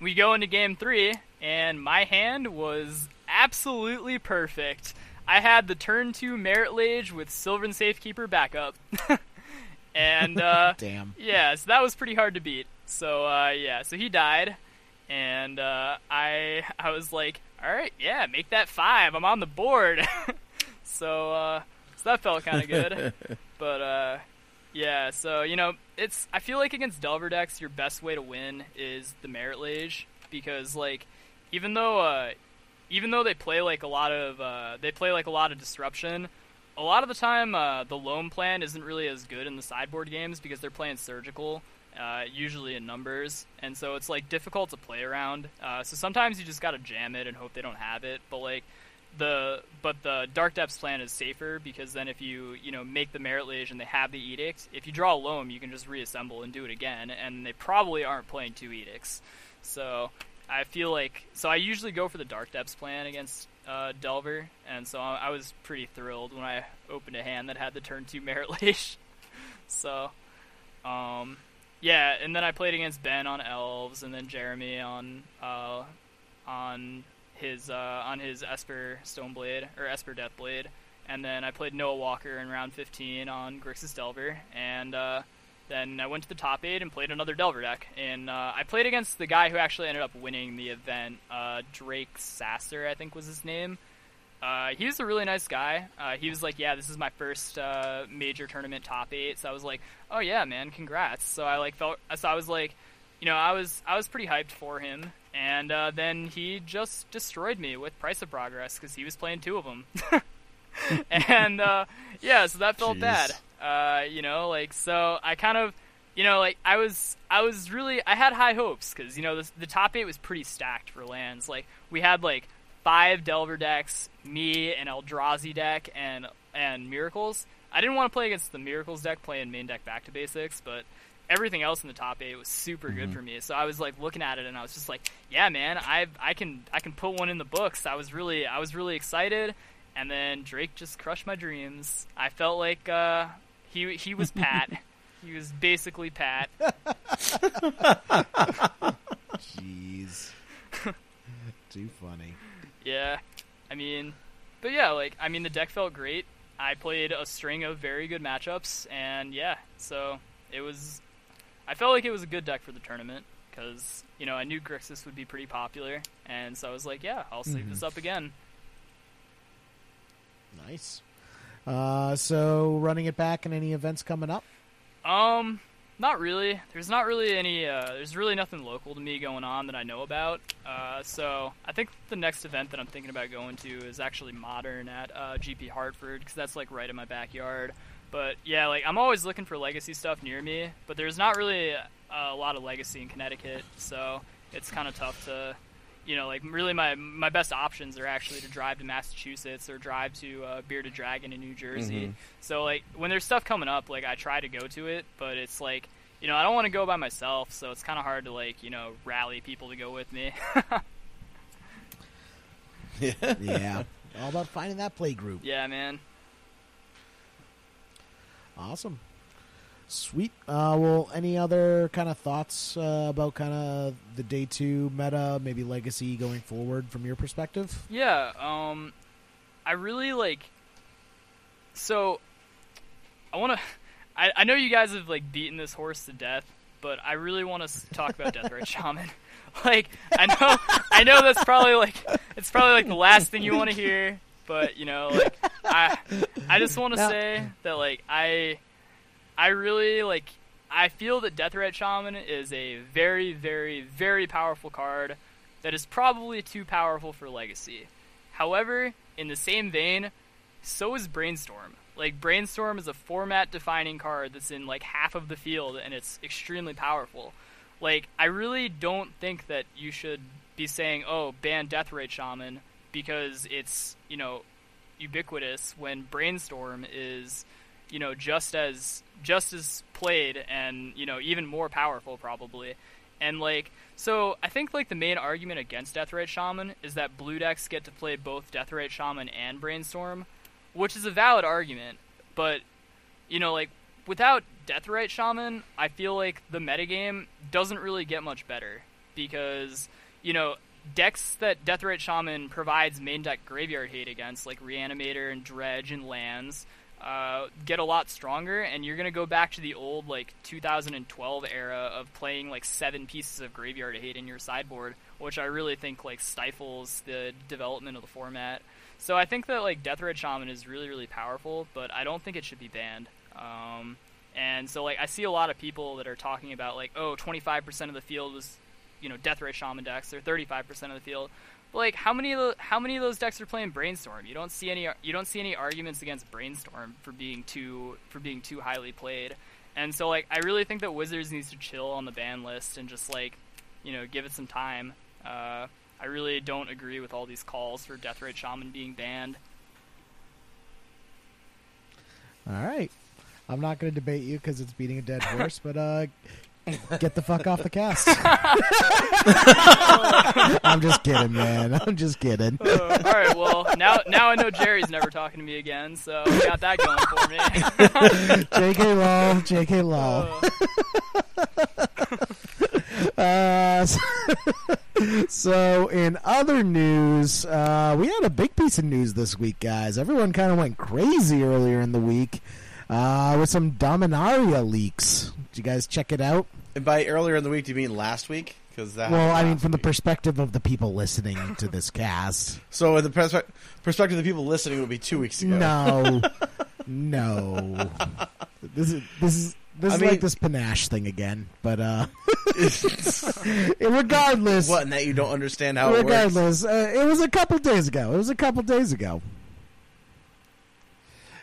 we go into game three, and my hand was absolutely perfect. I had the turn two Marit Lage with Sylvan Safekeeper backup. and uh, Damn. yeah, so that was pretty hard to beat. so uh, yeah, so he died, and uh, I I was like, all right, yeah, make that five. I'm on the board. so uh, so that felt kind of good, but uh, yeah. So you know, it's I feel like against Delver decks, your best way to win is the Marit Lage because like even though uh, even though they play like a lot of uh, they play like a lot of disruption. A lot of the time, uh, the loam plan isn't really as good in the sideboard games because they're playing surgical, uh, usually in numbers, and so it's like difficult to play around. Uh, so sometimes you just gotta jam it and hope they don't have it. But like the but the dark depths plan is safer because then if you you know make the Marit Lage and they have the edict, if you draw a loam, you can just reassemble and do it again, and they probably aren't playing two edicts. So I feel like so I usually go for the dark depths plan against uh, Delver, and so I, I was pretty thrilled when I opened a hand that had the turn two Marit Lage. so, um, yeah, and then I played against Ben on elves, and then Jeremy on uh, on his uh, on his Esper Stoneblade or Esper Deathblade, and then I played Noah Walker in round 15 on Grixis Delver, and uh, then I went to the top eight and played another Delver deck. And uh, I played against the guy who actually ended up winning the event, uh, Drake Sasser, I think was his name. Uh, he was a really nice guy. Uh, he was like, "Yeah, this is my first uh, major tournament top eight. So I was like, "Oh yeah, man, congrats!" So I like felt, so I was like, you know, I was I was pretty hyped for him. And uh, then he just destroyed me with Price of Progress because he was playing two of them. and yeah, so that felt Jeez. bad. Uh, you know, like so I kind of, you know, like I was I was really I had high hopes because you know the, the top eight was pretty stacked for lands. Like we had like five Delver decks, me, an Eldrazi deck, and and Miracles. I didn't want to play against the Miracles deck playing main deck back to basics, but everything else in the top eight was super good for me. So I was like looking at it and I was just like, yeah, man, I I can I can put one in the books. I was really I was really excited. And then Drake just crushed my dreams. I felt like uh, he he was Pat. he was basically Pat. Jeez. Too funny. Yeah, I mean, but yeah, like I mean, the deck felt great. I played a string of very good matchups, and yeah, so it was. I felt like it was a good deck for the tournament because you know I knew Grixis would be pretty popular, and so I was like, yeah, I'll save this mm-hmm. up again. Nice. Uh, so running it back and any events coming up? Um, not really. There's not really any. Uh, there's really nothing local to me going on that I know about. Uh, so I think the next event that I'm thinking about going to is actually modern at uh, GP Hartford because that's like right in my backyard. But yeah, like I'm always looking for legacy stuff near me, but there's not really a, a lot of legacy in Connecticut, so it's kind of tough to. You know, like really, my my best options are actually to drive to Massachusetts or drive to uh, Bearded Dragon in New Jersey. Mhm. So like when there's stuff coming up, like I try to go to it, but it's like you know I don't want to go by myself, so it's kind of hard to like you know rally people to go with me. yeah. All about finding that play group. yeah, man. Awesome. Sweet. Uh, well, any other kind of thoughts uh, about kind of the day two meta, maybe legacy going forward from your perspective? Yeah, um, I really like. So, I want to. I, I know you guys have like beaten this horse to death, but I really want to talk about Deathrite Shaman. like, I know, I know that's probably like it's probably like the last thing you want to hear, but you know, like I, I just want to say that like I, I really like. I feel that Deathrite Shaman is a very, very, very powerful card that is probably too powerful for Legacy. However, in the same vein, so is Brainstorm. Like Brainstorm is a format defining card that's in like half of the field and it's extremely powerful. Like I really don't think that you should be saying, "Oh, ban Deathrite Shaman" because it's, you know, ubiquitous when Brainstorm is, you know, just as just as played and, you know, even more powerful probably. And like, so I think like the main argument against Deathrite Shaman is that blue decks get to play both Deathrite Shaman and Brainstorm, which is a valid argument. But you know, like without Deathrite Shaman, I feel like the metagame doesn't really get much better because you know decks that Deathrite Shaman provides main deck graveyard hate against, like Reanimator and Dredge and lands. Uh, get a lot stronger, and you're gonna go back to the old like 2012 era of playing like seven pieces of Graveyard Hate in your sideboard, which I really think like stifles the development of the format. So I think that like Deathrite Shaman is really really powerful, but I don't think it should be banned. Um, and so like I see a lot of people that are talking about like oh 25% of the field was you know Deathrite Shaman decks or 35% of the field. Like how many of the, how many of those decks are playing Brainstorm? You don't see any you don't see any arguments against Brainstorm for being too for being too highly played. And so like I really think that Wizards needs to chill on the ban list and just like you know give it some time. Uh, I really don't agree with all these calls for death Deathrite Shaman being banned. All right. I'm not going to debate you because it's beating a dead horse, but uh, get the fuck off the cast. I'm just kidding, man. I'm just kidding. Uh, all right, well now now I know Jerry's never talking to me again, so we got that going for me. JK Law, JK Law. Uh, so, so in other news, uh, we had a big piece of news this week, guys. Everyone kind of went crazy earlier in the week uh, with some Dominaria leaks. Did you guys check it out? And by earlier in the week, do you mean last week? Because that. Well, I mean, from the week. perspective of the people listening to this cast. so in the perspe- perspective of the people listening, it would be two weeks ago. No, no. This is this is this I is mean- like this panache thing again. But uh, regardless, what? And that you don't understand how it works. regardless, uh, it was a couple days ago. It was a couple days ago.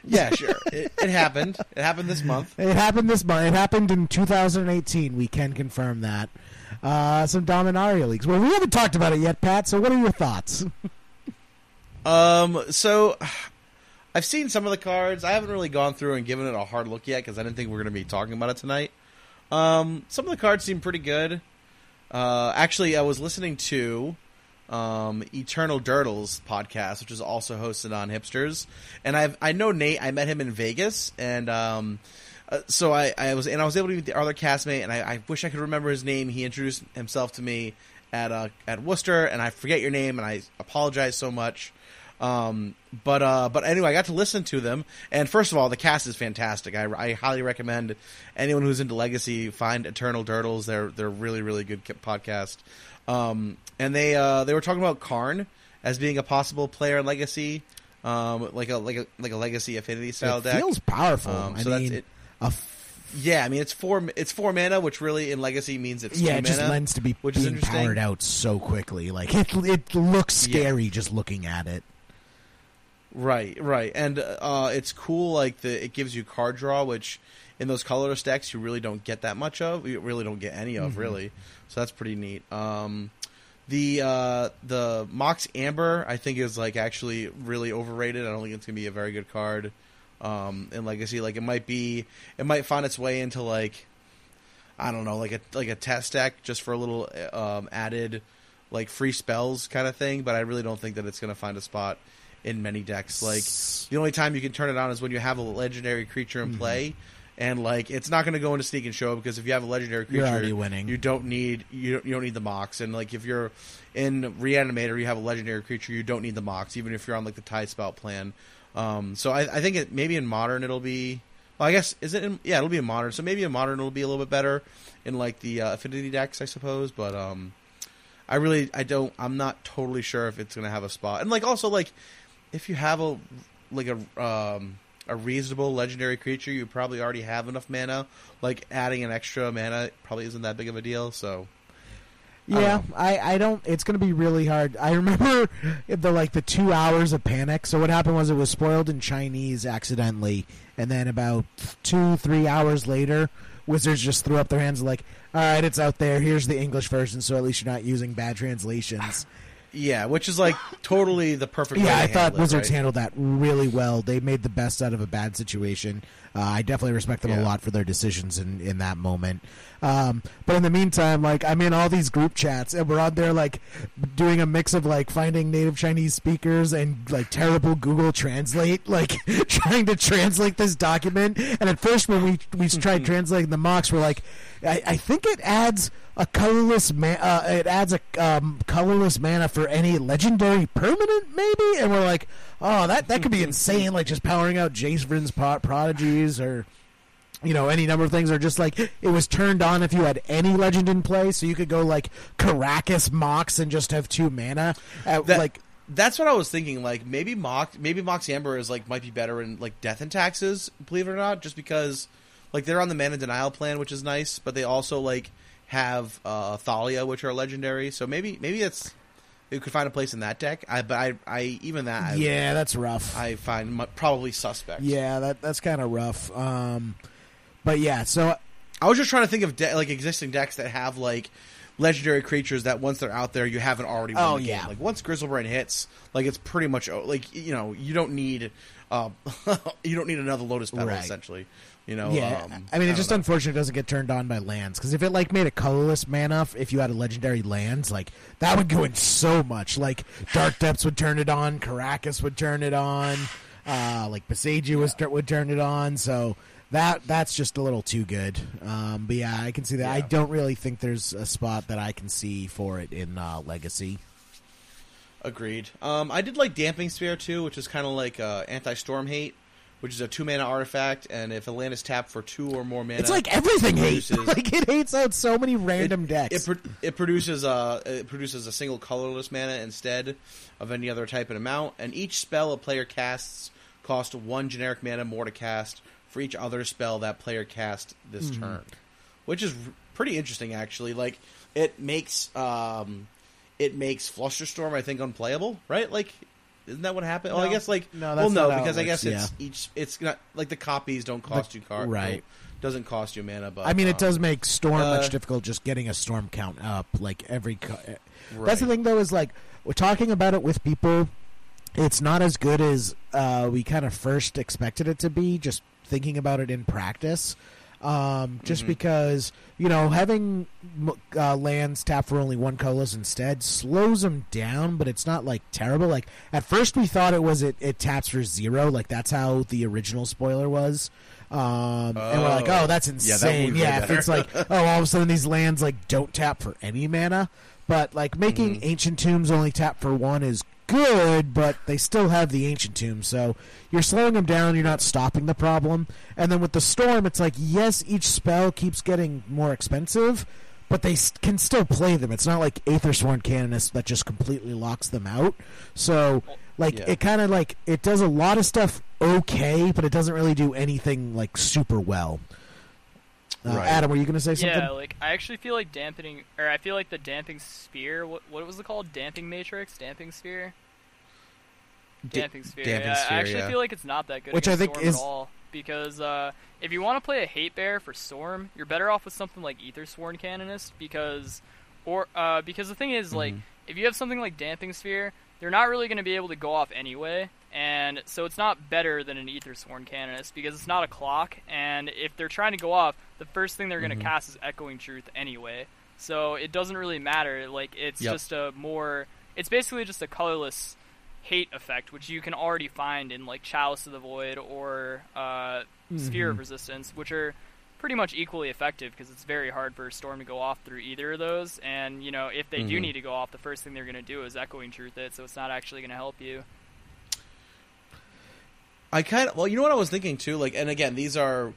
Yeah, sure. it, it happened. It happened this month. It happened this month. It happened in 2018. We can confirm that. Uh, some Dominaria leaks. Well, we haven't talked about it yet, Pat. So, what are your thoughts? Um, so I've seen some of the cards. I haven't really gone through and given it a hard look yet because I didn't think we are going to be talking about it tonight. Um, some of the cards seem pretty good. Uh, actually, I was listening to um, Eternal Durdles podcast, which is also hosted on Hipsters, and I've I know Nate. I met him in Vegas, and um, uh, so I, I was and I was able to meet the other castmate, and I, I wish I could remember his name. He introduced himself to me at uh, at Worcester, and I forget your name, and I apologize so much. Um, but uh, but anyway, I got to listen to them, and first of all, the cast is fantastic. I, I highly recommend anyone who's into Legacy find Eternal Durdles. They're they're really really good podcast. Um, and they uh, they were talking about Karn as being a possible player in Legacy, um, like a like a like a Legacy Affinity style it deck. feels powerful. Um, I so that's mean, it. f- Yeah, I mean it's four it's four mana, which really in Legacy means it's yeah, it just mana, lends to be which is being interesting. powered out so quickly. Like it, it looks scary just looking at it. Right, right, and uh, it's cool. Like the it gives you card draw, which in those colorless decks you really don't get that much of. You really don't get any of, really. So that's pretty neat. Um, the uh, the Mox Amber, I think, is like actually really overrated. I don't think it's gonna be a very good card um, in Legacy. Like it might be, it might find its way into like I don't know, like a like a test deck just for a little um, added like free spells kind of thing. But I really don't think that it's gonna find a spot in many decks. Like the only time you can turn it on is when you have a legendary creature Mm-hmm. in play. And like it's not going to go into sneak and show because if you have a legendary creature, You're already winning. You don't need you don't, you don't need the mox. And like if you're in reanimator, you have a legendary creature, you don't need the mox, even if you're on like the tide spout plan. Um, so I, I think it maybe in modern it'll be. Well, I guess is it? In, yeah, it'll be in modern. So maybe in modern it'll be a little bit better in like the uh, affinity decks, I suppose. But um, I really I don't. I'm not totally sure if it's gonna have a spot. And like also like if you have a like a um a reasonable legendary creature, you probably already have enough mana. Like adding an extra mana probably isn't that big of a deal. So Yeah, know. I, I don't. It's going to be really hard. I remember the like the two hours of panic. So what happened was it was spoiled in Chinese accidentally, and then about two three hours later, Wizards just threw up their hands like, "All right, it's out there. Here's the English version. So at least you're not using bad translations." Yeah, which is like totally the perfect. way yeah, I thought it, Wizards right? handled that really well. They made the best out of a bad situation. Uh, I definitely respect them a lot for their decisions in, in that moment. Um, but in the meantime, like I'm in all these group chats, and we're on there like doing a mix of like finding native Chinese speakers and like terrible Google Translate, like trying to translate this document. And at first, when we we tried translating the mox, we're like, I, I think it adds a colorless ma- uh, it adds a um, colorless mana for any legendary permanent maybe, and we're like, oh that that could be insane, like just powering out Jace Pro- prodigies or you know any number of things, are just like it was turned on if you had any legend in play, so you could go like Karakas Mox and just have two mana, at, That- like. That's what I was thinking. Like maybe Mox, maybe Mox Amber is like might be better in like Death and Taxes. Believe it or not, just because like they're on the mana denial plan, which is nice, but they also like have uh, Thalia, which are legendary. So maybe maybe it's you could find a place in that deck. I but I, I even that I, Yeah, that's rough. I find probably suspect. yeah, that that's kind of rough. Um, but yeah, so I was just trying to think of de- like existing decks that have like legendary creatures that once they're out there you haven't already won Oh, the game. yeah. Like once Griselbrand hits, like it's pretty much like you know you don't need um, you don't need another Lotus Petal Right. essentially. You know. Yeah, um, I mean, it's just know. unfortunate it doesn't get turned on by lands. Because if it like made a colorless mana, if you had a legendary lands, like that would go in so much. Like Dark Depths would turn it on, Karakas would turn it on, uh, like Boseiju was would turn it on. So that that's just a little too good. Um, but yeah, I can see that. I don't really think there's a spot that I can see for it in uh, Legacy. Agreed. Um, I did like Damping Sphere too, which is kind of like uh, anti storm hate, which is a two mana artifact, and if a land is tapped for two or more mana, It's like everything hates. produces- like it hates out so many random it, decks. It, pro- it produces a it produces a single colorless mana instead of any other type and amount, and each spell a player casts costs one generic mana more to cast for each other spell that player cast this Mm-hmm. turn, which is r- pretty interesting actually. Like it makes um, it makes Flusterstorm I think unplayable, right? Like. Isn't that what happened? well, I guess like No, well, no, it because I guess it's each. It's not like the copies don't cost you card, right. Doesn't cost you mana, but I mean, it um, does make Storm uh, much difficult just getting a Storm count up. Like every. Co- eh, Right. That's the thing, though, is like we're talking about it with people. It's not as good as uh, we kind of first expected it to be. Just thinking about it in practice, um, just Mhm. because you know having uh, lands tap for only one colorless instead slows them down, but it's not like terrible. Like at first we thought it was it, it taps for zero, like that's how the original spoiler was. Um, and we're like, Oh. oh, that's Yeah, that insane. Yeah, if it's like, oh, all of a sudden these lands like don't tap for any mana, but like making Mhm. ancient tombs only tap for one is good, but they still have the ancient tomb, so you're slowing them down. You're not stopping the problem. And then with the storm, it's like yes, each spell keeps getting more expensive, but they can still play them. It's not like Aethersworn Canonist that just completely locks them out. So like Yeah. it kind of like it does a lot of stuff okay, but it doesn't really do anything like super well. Uh, Right. Adam, were you going to say something? Yeah, like I actually feel like dampening, or I feel like the damping sphere. What what was it called? Damping matrix, damping sphere, damping sphere. damping yeah, sphere, I actually yeah. feel like it's not that good. Which I think Storm is- at all because uh, if you want to play a hate bear for Storm, you're better off with something like Aethersworn Canonist because, or uh, because the thing is like Mhm. if you have something like damping sphere, they're not really going to be able to go off anyway. And so it's not better than an Aethersworn Canonist because it's not a clock. And if they're trying to go off, the first thing they're going to Mhm. cast is Echoing Truth anyway. So it doesn't really matter. Like it's Yep. just a more. It's basically just a colorless hate effect, which you can already find in like Chalice of the Void or uh, Sphere of Mhm. Resistance, which are pretty much equally effective because it's very hard for a storm to go off through either of those. And you know, if they do Mhm. need to go off, the first thing they're going to do is Echoing Truth it, so it's not actually going to help you. I kind of well, you know what I was thinking too. Like, and again, these are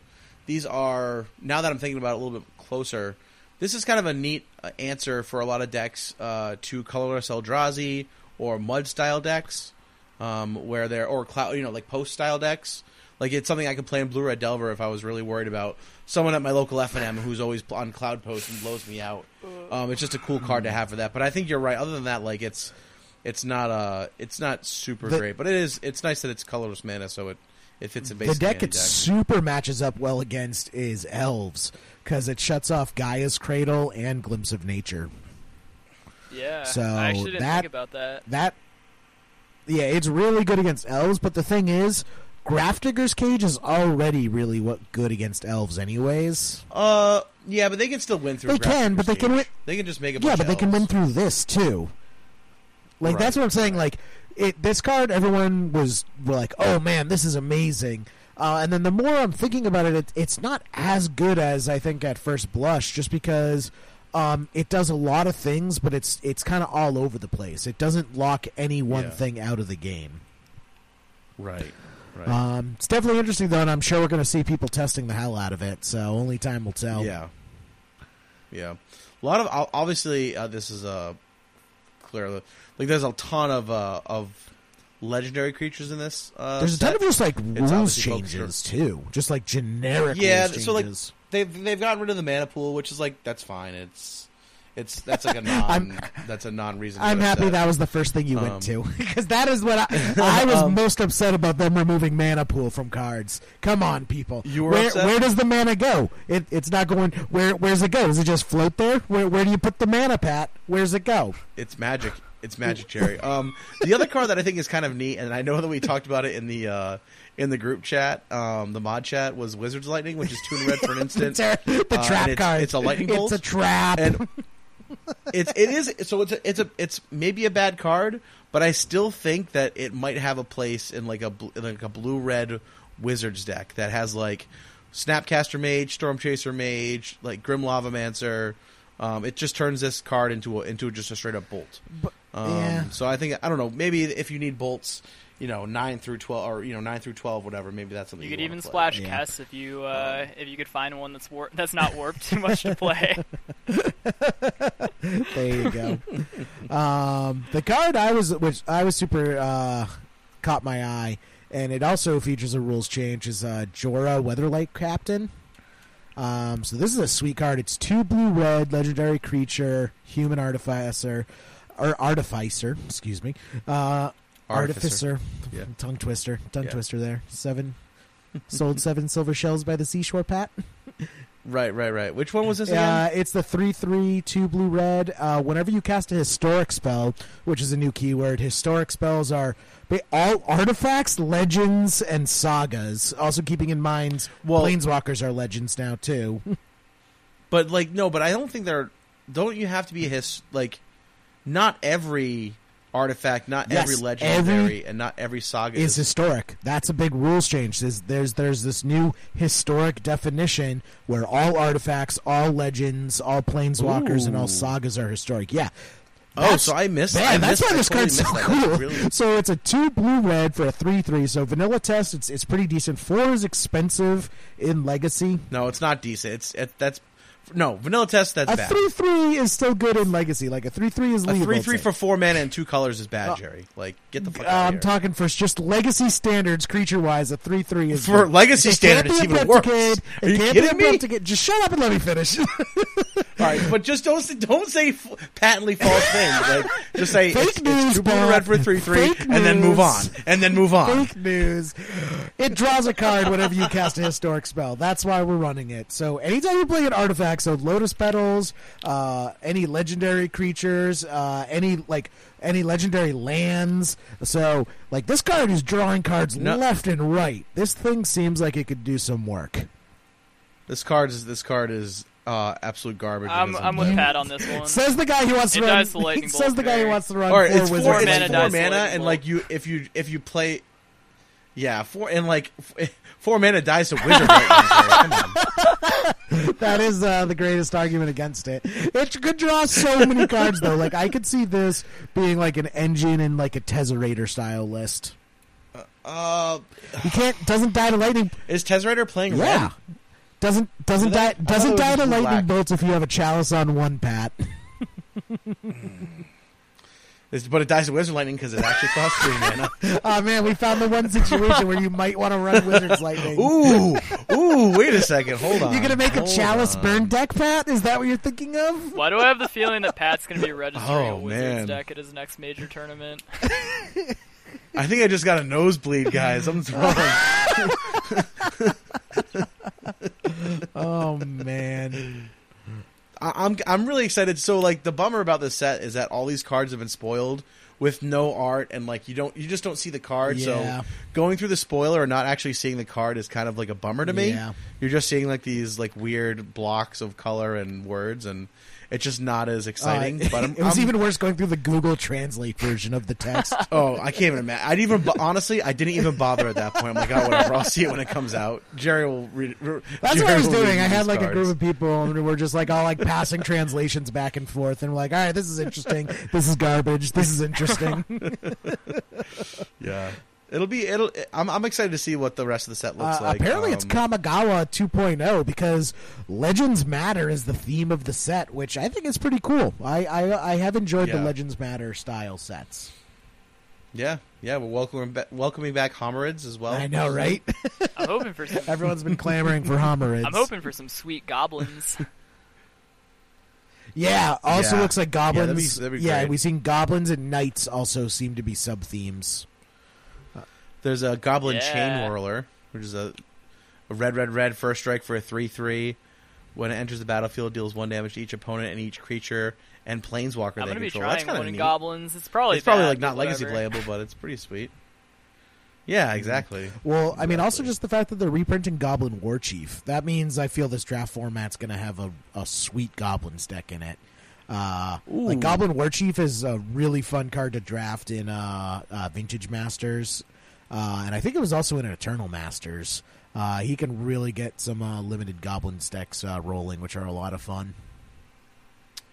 these are now that I'm thinking about it a little bit closer. This is kind of a neat uh, answer for a lot of decks uh, to colorless Eldrazi or mud style decks, um, where they're or cloud, you know, like post style decks. Like it's something I could play in Blue Red Delver if I was really worried about someone at my local F and M who's always on Cloud Post and blows me out. Um, it's just a cool card to have for that. But I think you're right. Other than that, like it's it's not uh it's not super The- great, but it is it's nice that it's colorless mana, so it it fits in the deck any it super matches up well against is elves because it shuts off Gaea's Cradle and Glimpse of Nature. Yeah, So I actually didn't that- think about that. That, yeah, it's really good against elves. But the thing is, Grafdigger's Cage is already really what good against elves, anyways. Uh, yeah, but they can still win through. They can, Grafdigger's but they can win- They can just make a Yeah, but of they can win through this too. Like that's what I'm saying. Like it, this card, everyone was were like, "Oh man, this is amazing." Uh, and then the more I'm thinking about it, it, it's not as good as I think at first blush, just because um, it does a lot of things, but it's it's kind of all over the place. It doesn't lock any one Yeah. thing out of the game. Right. Right. Um, it's definitely interesting though, and I'm sure we're going to see people testing the hell out of it. So only time will tell. Yeah. Yeah. A lot of obviously uh, this is uh, clear. Like there's a ton of uh, of legendary creatures in this. Uh, There's a ton of just like rules changes too, just like generic Yeah, so, like, they've they've gotten rid of the mana pool, which is like that's fine. It's it's that's like a non that's a non reason. I'm happy that was the first thing you Um, went to because that is what I, I was Um, most upset about them removing mana pool from cards. Come on, people. You were where, upset? where does the mana go? It, it's not going. Where Where's it go? Does it just float there? Where Where do you put the mana, Pat? Where's it go? it's magic. It's magic, Jerry. Um, the other card that I think is kind of neat, and I know that we talked about it in the uh, in the group chat, um, the mod chat, was Wizard's Lightning, which is two in red for an instant. the Uh, trap it's- card. it's a lightning bolt. It's a trap. and it's it is so it's a, it's a it's maybe a bad card, but I still think that it might have a place in like a like a blue red wizards deck that has like Snapcaster Mage, Storm Chaser Mage, like Grim Lavamancer. Um, it just turns this card into a, into just a straight up bolt. But- Um, yeah. So I think I don't know. Maybe if you need bolts, you know, nine through twelve, or you know, nine through twelve, whatever. Maybe that's something You you, could even play. splash Yeah. Kess if you uh, if you could find one that's war- that's not warped too much to play. There you go. um, the card I was, which I was super uh, caught my eye, and it also features a rules change. Is uh, Jhoira Weatherlight Captain. Um, so this is a sweet card. It's two blue red legendary creature, human artificer, or artificer. Excuse me. Uh, Artificer. artificer. Yeah. Tongue twister. Tongue Yeah. twister. There. Seven. Sold seven silver shells by the seashore, Pat. Right, right, right. Which one was this Uh, it's the three three two blue red. Uh, whenever you cast a historic spell, which is a new keyword, historic spells are all artifacts, legends, and sagas. Also keeping in mind, Well- planeswalkers are legends now too. But like no, but I don't think they're. Don't you have to be a his like? Not every artifact, not Yes, every legendary, every- and not every saga is is. historic. That's a big rules change. There's, there's there's this new historic definition where all artifacts, all legends, all planeswalkers, and all sagas are historic. Yeah. oh, so I missed. I that's missed, why this totally card's so that. Cool. really- So it's a two blue red for a three three. So vanilla test, it's it's pretty decent. Four is expensive in Legacy. no, it's not decent. It's it, that's no vanilla test. That's A bad. three three is still good in Legacy. Like a three three is a legal. three three for four mana and two colors is bad, Uh, Jerry. Like get the fuck Uh, out I'm here. talking for just Legacy standards, creature wise. A three three is For good. Legacy It standard, can't it's even worse. Are you can't kidding me? Just shut up and let me finish. All right, but just don't say- don't say f- patently false things. Like just say Fake it's, news, it's two blue Bob. red for three three, Fake and then move on, and then move on. Fake news. It draws a card whenever you cast a historic spell. That's why we're running it. So anytime you play an artifact, so lotus petals, uh, any legendary creatures, uh, any like any legendary lands. So like this card is drawing cards No. left and right. This thing seems like it could do some work. This card is this card is uh, absolute garbage. I'm I'm with Pat on this one. Says the guy who wants to It run. dies the lightning says the guy who wants to run All right, four it's four, wizards. it's mana four dice, mana, and like you, if you if you play, yeah, four and like f- four mana dies to wizard. lightning, Jerry. Come on. That is uh, the greatest argument against it. It could draw so many cards though. Like I could see this being like an engine in like a Tezzerator style list. Uh, You can't doesn't die to lightning. is Tezzerator playing Yeah. red? Doesn't doesn't that- die doesn't die to lightning black. bolts if you have a chalice on one pat. It's- but it dies to wizard lightning because it actually costs three mana. oh man, we found the one situation where you might want to run wizard's lightning. Ooh, ooh, wait a second, hold on. You're gonna make a chalice on. burn deck, Pat? Is that what you're thinking of? Why do I have the feeling that Pat's going to be registering Oh, a Wizards man. deck at his next major tournament? I think I just got a nosebleed, guys. I'm wrong. Oh man. I- I'm I'm really excited. So like the bummer about this set is that all these cards have been spoiled with no art and like you don't you just don't see the card. Yeah. So going through the spoiler and not actually seeing the card is kind of like a bummer to me. Yeah. You're just seeing like these like weird blocks of color and words and It's just not as exciting. Uh, but I'm, it was I'm- even worse going through the Google Translate version of the text. Oh, I can't even imagine. I'd even honestly, I didn't even bother at that point. I'm like, oh, whatever. I'll see it when it comes out. Jerry will read. re- That's Jerry what I was doing. I had like a group of people, and we're just like all like passing translations back and forth, and we're like, all right, this is interesting. This is garbage. This is interesting. Yeah, it'll be. It'll. I'm. I'm excited to see what the rest of the set looks Uh, like. apparently, it's Um, Kamigawa 2.0 because Legends Matter is the theme of the set, which I think is pretty cool. I I, I have enjoyed the Legends Matter style sets. Yeah, yeah. We're welcoming ba- welcoming back Homarids as well. I know, right? I'm hoping for some. Everyone's been clamoring for Homarids. I'm hoping for some sweet goblins. Yeah. Also, Yeah. looks like Yeah, that'd goblins. be- that'd be yeah, great. we've seen goblins and knights also seem to be sub themes. There's a Goblin Yeah. Chain Whirler, which is a, a red, red, red first strike for a three-three. When it enters the battlefield, deals one damage to each opponent and each creature and planeswalker I'm they gonna be control. That's trying kind one of in neat. goblins. It's probably it's probably bad, like not but legacy playable, but it's pretty sweet. Yeah, exactly. Well, I mean, also just the fact that they're reprinting Goblin War Chief. That means I feel this draft format's going to have a, a sweet Goblins deck in it. Uh, like Goblin War Chief is a really fun card to draft in uh, uh, Vintage Masters, uh, and I think it was also in Eternal Masters. Uh, he can really get some uh, limited Goblins decks uh, rolling, which are a lot of fun.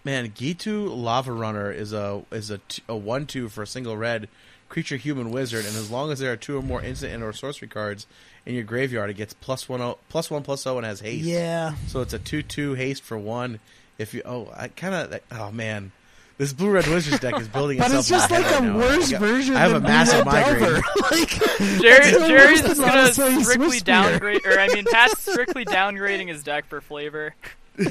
Man, Ghitu Lavarunner is a is a, t- a one two for a single red creature human wizard, and as long as there are two or more instant and or sorcery cards in your graveyard, it gets plus one o- plus one plus zero and has haste. Yeah, So it's a two two haste for one. If you oh I kind of oh man, this blue red wizards deck is building but itself. But it's just like a right worse I got- version. I have than a massive Blue Red migraine. Delver. like, Jerry, Jerry's worse just gonna strictly Whisper. downgrade, or I mean, Pat's strictly downgrading his deck for flavor. yeah,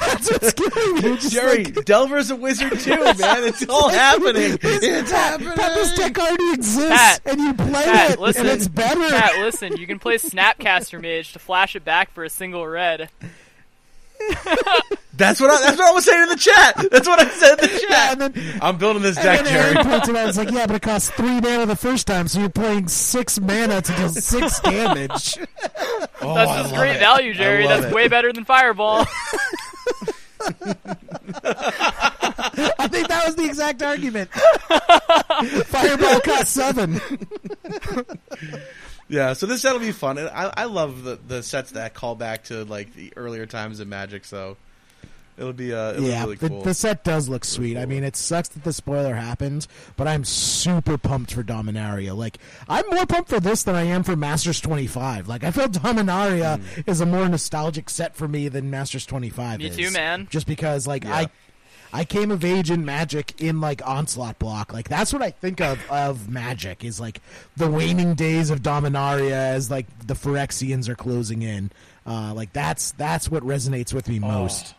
that's what's killing me. Jerry, like, Delver's a wizard too, man. It's all happening. It's happening. But this deck already exists, Pat, and you play Pat, it, listen, and it's better. Pat, listen, you can play Snapcaster Mage to flash it back for a single red. That's what I, that's what I was saying in the chat. That's what I said in the chat. Yeah, and then, I'm building this and deck, then Jerry. Aaron points it out. It's like, yeah, but it costs three mana the first time, so you're playing six mana to deal six damage. Oh, That's just great it. value, Jerry. That's it. way better than Fireball. I think that was the exact argument. Fireball costs seven. Yeah, so this set will be fun. And I, I love the, the sets that call back to like the earlier times of Magic. So it'll be uh, it'll yeah, be really the, cool. the set does look sweet. I mean, it sucks that the spoiler happened, but I'm super pumped for Dominaria. Like, I'm more pumped for this than I am for Masters 25. Like, I feel Dominaria Hmm. is a more nostalgic set for me than Masters 25 Me is. too, man. Just because, like, Yeah. I. I came of age in Magic in like Onslaught block. Like that's what I think of of Magic is like the waning days of Dominaria as like the Phyrexians are closing in. Uh, like that's that's what resonates with me Oh. most.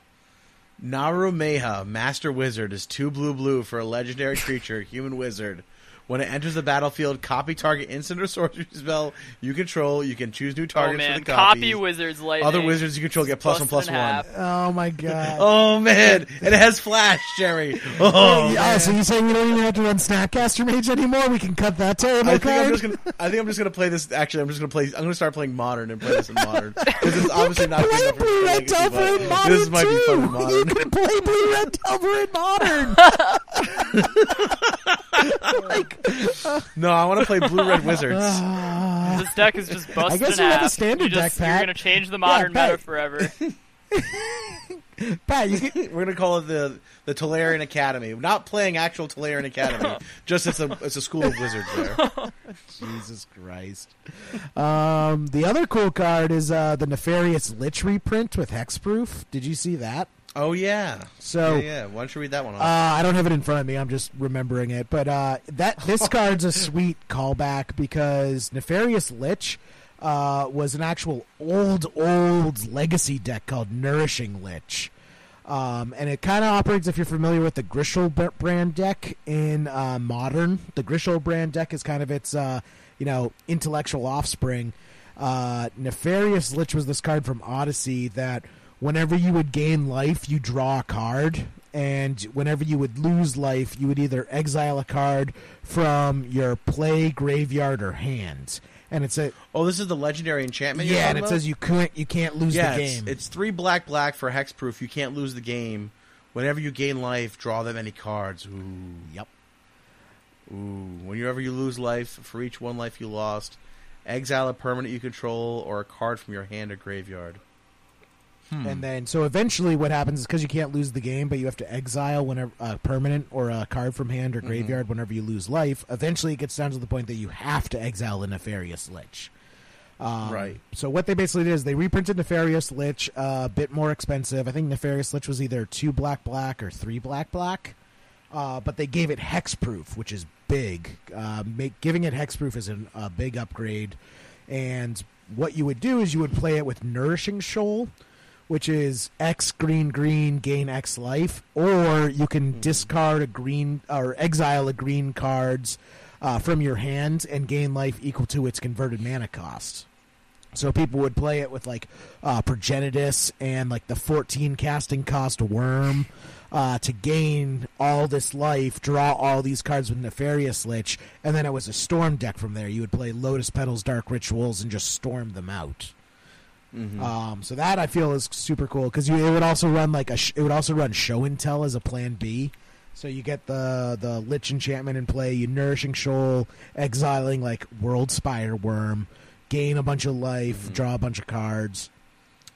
Naru Meha, Master Wizard, is two blue blue for a legendary creature, human wizard. When it enters the battlefield, copy target instant or sorcery spell you control. You can choose new Oh targets man, for the copies. copy Wizards Lightning. Other wizards you control get plus one plus one. half. Oh my god. Oh man, and it has flash, Jerry. Oh, oh yeah, so you saying we don't even have to run Snapcaster Mage anymore? We can cut that terrible I think I'm card. just gonna. I think I'm just gonna play this. Actually, I'm just gonna play. I'm gonna start playing modern and play this in modern because it's obviously not play Blue Red Legacy, Delver in modern This might too. be fun in You can play Blue Red Delver in modern. like, No, I want to play blue red wizards. This deck is just busted guess in you have half. a standard you just, deck, You're gonna change the modern Pat. meta forever. Pat, you can, We're gonna call it the the Tolarian Academy. Not playing actual Tolarian Academy, just it's a it's a school of wizards there. Jesus Christ. Um, the other cool card is uh, the Nefarious Lich reprint with Hexproof. Did you see that? Oh yeah, So yeah, yeah. Why don't you read that one off? Uh, I don't have it in front of me. I'm just remembering it. But uh, that this card's a sweet callback because Nefarious Lich uh, was an actual old, old legacy deck called Nourishing Lich. Um, and it kind of operates if you're familiar with the Griselbrand deck in uh, modern. The Griselbrand deck is kind of its, uh, you know, intellectual offspring. Uh, Nefarious Lich was this card from Odyssey that whenever you would gain life, you draw a card, and whenever you would lose life, you would either exile a card from your play, graveyard, or hand. And it's a oh, this is the legendary enchantment. yeah, and it about? says you can't you can't lose yeah, the game. it's three black black for hexproof. You can't lose the game Whenever you gain life, draw that many cards. Ooh. Yep. Ooh. Whenever you lose life, for each one life you lost, exile a permanent you control or a card from your hand or graveyard. Hmm. And then, so eventually, what happens is because you can't lose the game, but you have to exile whenever a permanent or a card from hand or Mm-hmm. graveyard whenever you lose life. Eventually, it gets down to the point that you have to exile a nefarious lich. Um, Right. So what they basically did is they reprinted Nefarious Lich, uh, a bit more expensive. I think Nefarious Lich was either two black black or three black black, uh, but they gave it hexproof, which is big. Uh, make giving it hexproof is an, a big upgrade. And what you would do is you would play it with Nourishing Shoal, which is X green green gain X life, or you can discard a green or exile a green cards uh, from your hand and gain life equal to its converted mana cost. So people would play it with like uh, Progenitus and like the 14 casting cost Wurm uh, to gain all this life, draw all these cards with Nefarious Lich, and then it was a storm deck from there. You would play Lotus Petals, Dark Rituals, and just storm them out. Um, so that I feel is super cool because it would also run like a sh- it would also run Show and Tell as a plan B. So you get the the Lich enchantment in play, you nourishing shoal, exiling like Worldspine Wurm, gain a bunch of life, draw a bunch of cards,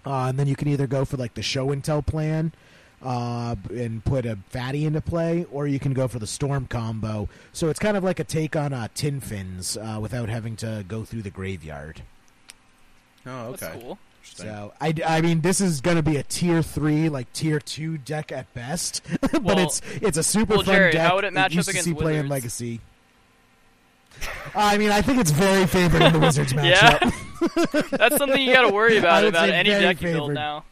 uh, and then you can either go for like the Show and Tell plan. Uh, and put a fatty into play, or you can go for the storm combo. So it's kind of like a take on uh, Tin Fins uh, without having to go through the graveyard. Oh, okay. That's cool. Interesting. So I, I mean, this is going to be a tier three, like tier two deck at best, but Well- it's it's a super well, fun deck. how would it match used up against see play in Legacy. I mean, I think it's very favored in the Wizards Yeah. matchup. That's something you got to worry about about any deck you build now.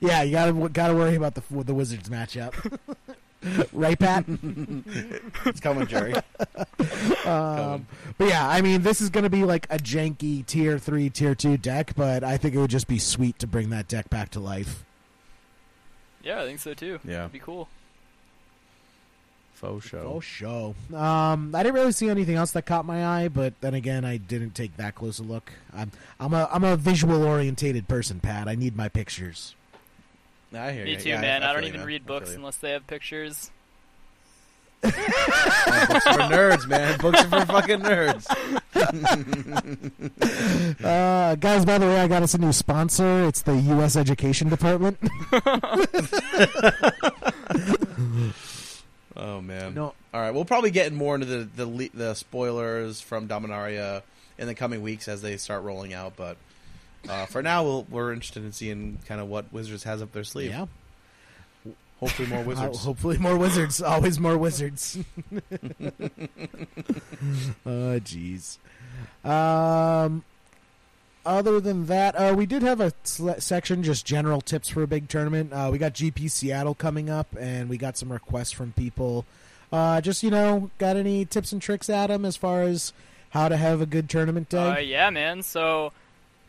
Yeah, you gotta gotta worry about the the Wizards matchup, right, Pat? It's coming, Jerry. Um, but yeah, I mean, this is going to be like a janky tier three, tier two deck, but I think it would just be sweet to bring that deck back to life. Yeah, I think so too. Yeah. That'd be cool. Faux show. Oh, show. Um, I didn't really see anything else that caught my eye, but then again, I didn't take that close a look. I'm I'm a I'm a visual orientated person, Pat. I need my pictures. I hear Me you. too, Yeah, man. I, don't feel you, even man. read books unless they have pictures. Books are for nerds, man. Books are for fucking nerds. Uh, guys, by the way, I got us a new sponsor. It's the U.S. Education Department. Oh man. No. All right, we'll probably get more into the the, le- the spoilers from Dominaria in the coming weeks as they start rolling out. But uh, for now, we'll, we're interested in seeing kind of what Wizards has up their sleeve. yeah. Hopefully, more Uh, Wizards. hopefully, more wizards. Always more wizards. oh, jeez. Um, other than that, uh, we did have a sle- section just general tips for a big tournament. Uh, we got GP Seattle coming up, and we got some requests from people. Uh, just you know, got any tips and tricks, Adam, as far as how to have a good tournament day? Uh, yeah, man. So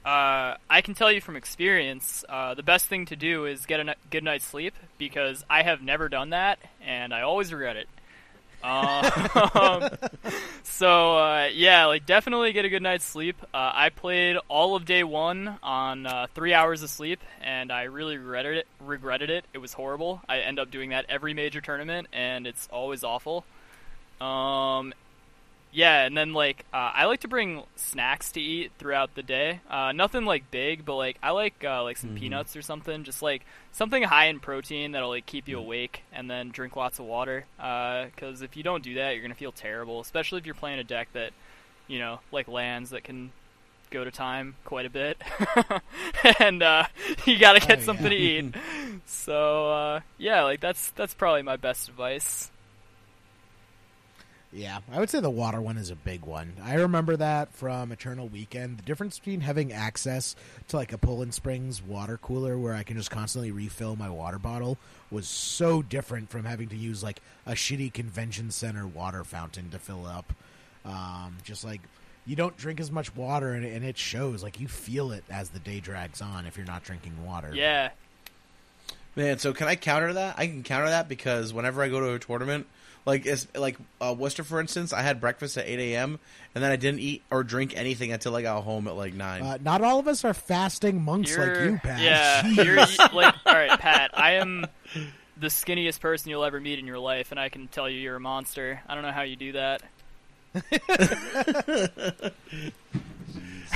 uh, I can tell you from experience, uh, the best thing to do is get a good night's sleep because I have never done that and I always regret it. Um, so uh, yeah, like definitely get a good night's sleep. Uh, I played all of day one on uh, three hours of sleep, and I really regretted it. Regretted it. It was horrible. I end up doing that every major tournament, and it's always awful. Um, yeah, and then like uh, I like to bring snacks to eat throughout the day. Uh, nothing like big, but like I like uh, like some peanuts or something, just like something high in protein that'll like keep you awake, and then drink lots of water. Because if you don't do that, you're gonna feel terrible, especially if you're playing a deck that you know like lands that can go to time quite a bit, and uh, you gotta get Oh, something to eat. So uh, yeah, like that's that's probably my best advice. Yeah, I would say the water one is a big one. I remember that from Eternal Weekend. The difference between having access to like a Poland Springs water cooler where I can just constantly refill my water bottle was so different from having to use like a shitty convention center water fountain to fill up. Um, just like you don't drink as much water and, and it shows. Like you feel it as the day drags on if you're not drinking water. Yeah, Man, so can I counter that? I can counter that because whenever I go to a tournament, Like it's like uh, Worcester, for instance. I had breakfast at eight a.m. and then I didn't eat or drink anything until I got home at like nine. Uh, not all of us are fasting monks like You're- you, Pat. Yeah, you're like all right, Pat. I am the skinniest person you'll ever meet in your life, and I can tell you you're a monster. I don't know how you do that.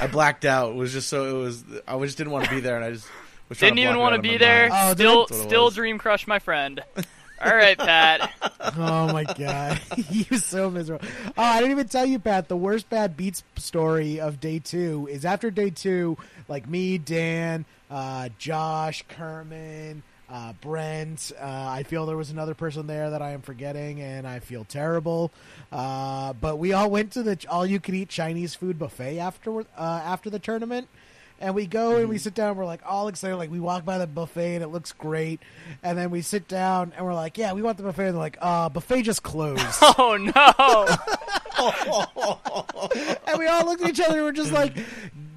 I blacked out. It was just so it was. I just didn't want to be there, and I just was Didn't to even want to be there. mind. Oh, still, that's what it still dream crush my friend. All right, Pat. Oh my god, was so miserable. Oh, I didn't even tell you, Pat. The worst bad beats story of day two is after day two. Like me, Dan, uh, Josh, Kerman, uh, Brent. Uh, I feel there was another person there that I am forgetting, and I feel terrible. Uh, but we all went to the all-you-can-eat Chinese food buffet after uh, after the tournament. And we go and we sit down. We're like all excited. Like we walk by the buffet and it looks great. And then we sit down and we're like, "Yeah, we want the buffet." And they're like, "Uh, buffet just closed." Oh no! and we all looked at each other and we're just like,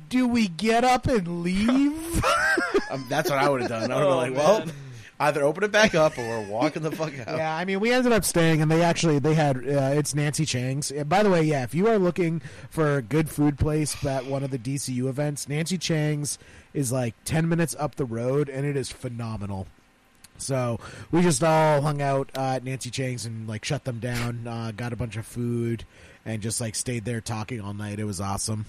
"Do we get up and leave?" Um, that's what I would have done. I would have Oh, been like, well, man. Either open it back up or we're walking the fuck out. yeah, I mean, we ended up staying, and they actually they had uh, it's Nancy Chang's. And by the way, yeah, if you are looking for a good food place at one of the DCU events, Nancy Chang's is like ten minutes up the road, and it is phenomenal. So we just all hung out uh, at Nancy Chang's and like shut them down, uh, got a bunch of food, and just like stayed there talking all night. It was awesome.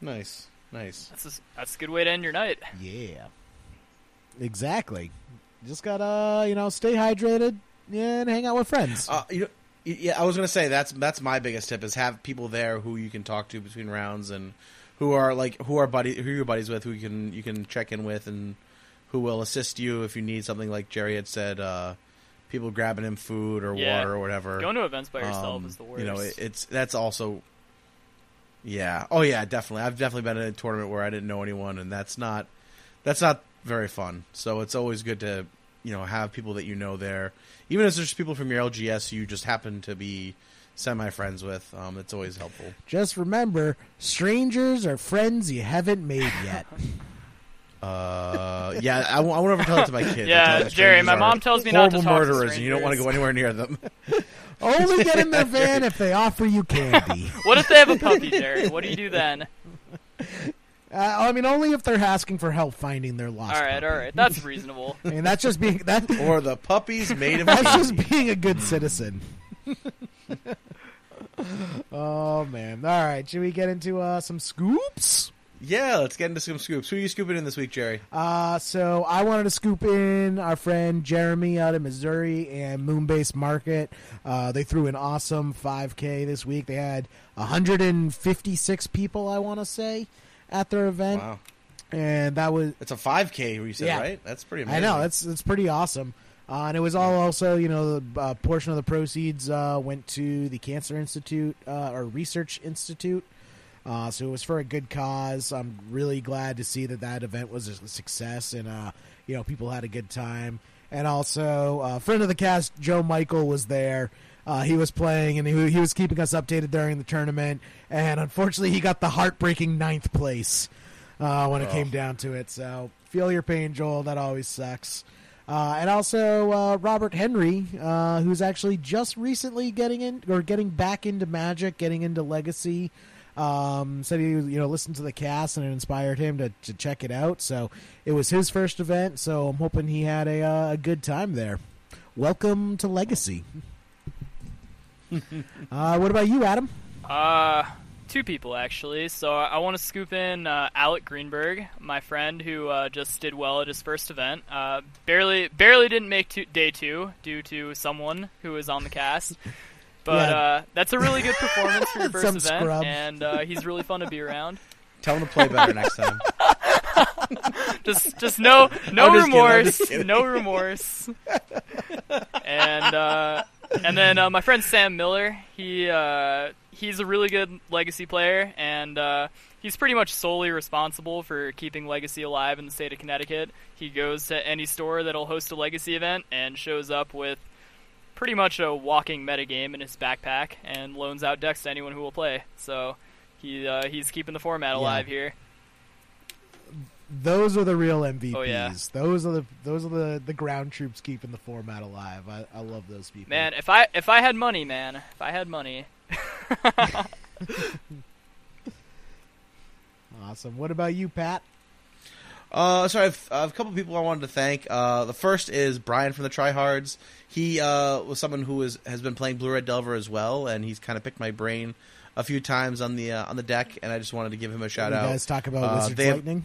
Nice, nice. That's a, that's a good way to end your night. Yeah, exactly. Just gotta you know stay hydrated and hang out with friends. Uh, you know, yeah, I was gonna say that's that's my biggest tip is have people there who you can talk to between rounds and who are like who are buddy who you're buddies with who you can you can check in with and who will assist you if you need something like Jerry had said. Uh, people grabbing him food or Yeah. water or whatever. Going to events by yourself Um, is the worst. You know, it, it's that's also. Yeah. Oh yeah, definitely. I've definitely been in a tournament where I didn't know anyone, and that's not that's not very fun. So it's always good to you know have people that you know there, even if it's just people from your LGS you just happen to be semi friends with. Um, it's always helpful. Just remember, strangers are friends you haven't made yet. Uh, yeah, I, won't- I won't ever tell it to my kids. Yeah, Jerry. My mom tells me not to horrible talk to murderers, and you don't want to go anywhere near them. Only get in their van if they offer you candy. What if they have a puppy, Jerry? What do you do then? Uh, I mean, only if they're asking for help finding their lost. All right, puppy. all right, that's reasonable. I mean, that's just being that. or the puppies made of That's candy. just being a good citizen. oh man! All right, should we get into uh, some scoops? Yeah, let's get into some scoops. Who are you scooping in this week, Jerry? Uh, so I wanted to scoop in our friend Jeremy out of Missouri and Moonbase Market. Uh, they threw an awesome 5K this week. They had 156 people, I want to say, at their event, Wow, and that was it's a 5K. You said Yeah. right? That's pretty. amazing. I know that's that's pretty awesome. Uh, and it was all also, you know, the uh, portion of the proceeds uh, went to the Cancer Institute uh, or Research Institute. Uh, so it was for a good cause. I'm really glad to see that that event was a success and, uh, you know, people had a good time. And also, uh, friend of the cast, Joe Michael, was there. Uh, he was playing and he, he was keeping us updated during the tournament. And unfortunately, he got the heartbreaking ninth place uh, when it Oh. came down to it. So feel your pain, Joel. That always sucks. Uh, and also uh, Robert Henry, uh, who's actually just recently getting in or getting back into Magic, getting into Legacy. Um, said he you know listened to the cast and it inspired him to, to check it out. So it was his first event. So I'm hoping he had a, uh, a good time there. Welcome to Legacy. uh, what about you, Adam? Uh, two people actually. So I want to scoop in uh, Alec Greenberg, my friend who uh, just did well at his first event. Uh, barely, barely didn't make two, day two due to someone who was on the cast. But Yeah. uh, that's a really good performance for your first Some event, scrub. and uh, he's really fun to be around. Tell him to play better next time. Just, just no, no just remorse, just kidding. no remorse. and uh, and then uh, my friend Sam Miller, he uh, he's a really good legacy player, and uh, he's pretty much solely responsible for keeping legacy alive in the state of Connecticut. He goes to any store that'll host a legacy event and shows up with pretty much a walking metagame in his backpack and loans out decks to anyone who will play. So he uh, he's keeping the format alive here. Those are the real MVPs. Oh, yeah. Those are the those are the, the ground troops keeping the format alive. I, I love those people. Man, if I if I had money, man, if I had money, awesome. What about you, Pat? Uh, so I have, I have a couple people I wanted to thank. Uh, the first is Brian from the Tryhards. He uh, was someone who is, has been playing Blue Red Delver as well, and he's kind of picked my brain a few times on the uh, on the deck, and I just wanted to give him a shout you out. guys talk about Uh, Wizards they have- Lightning.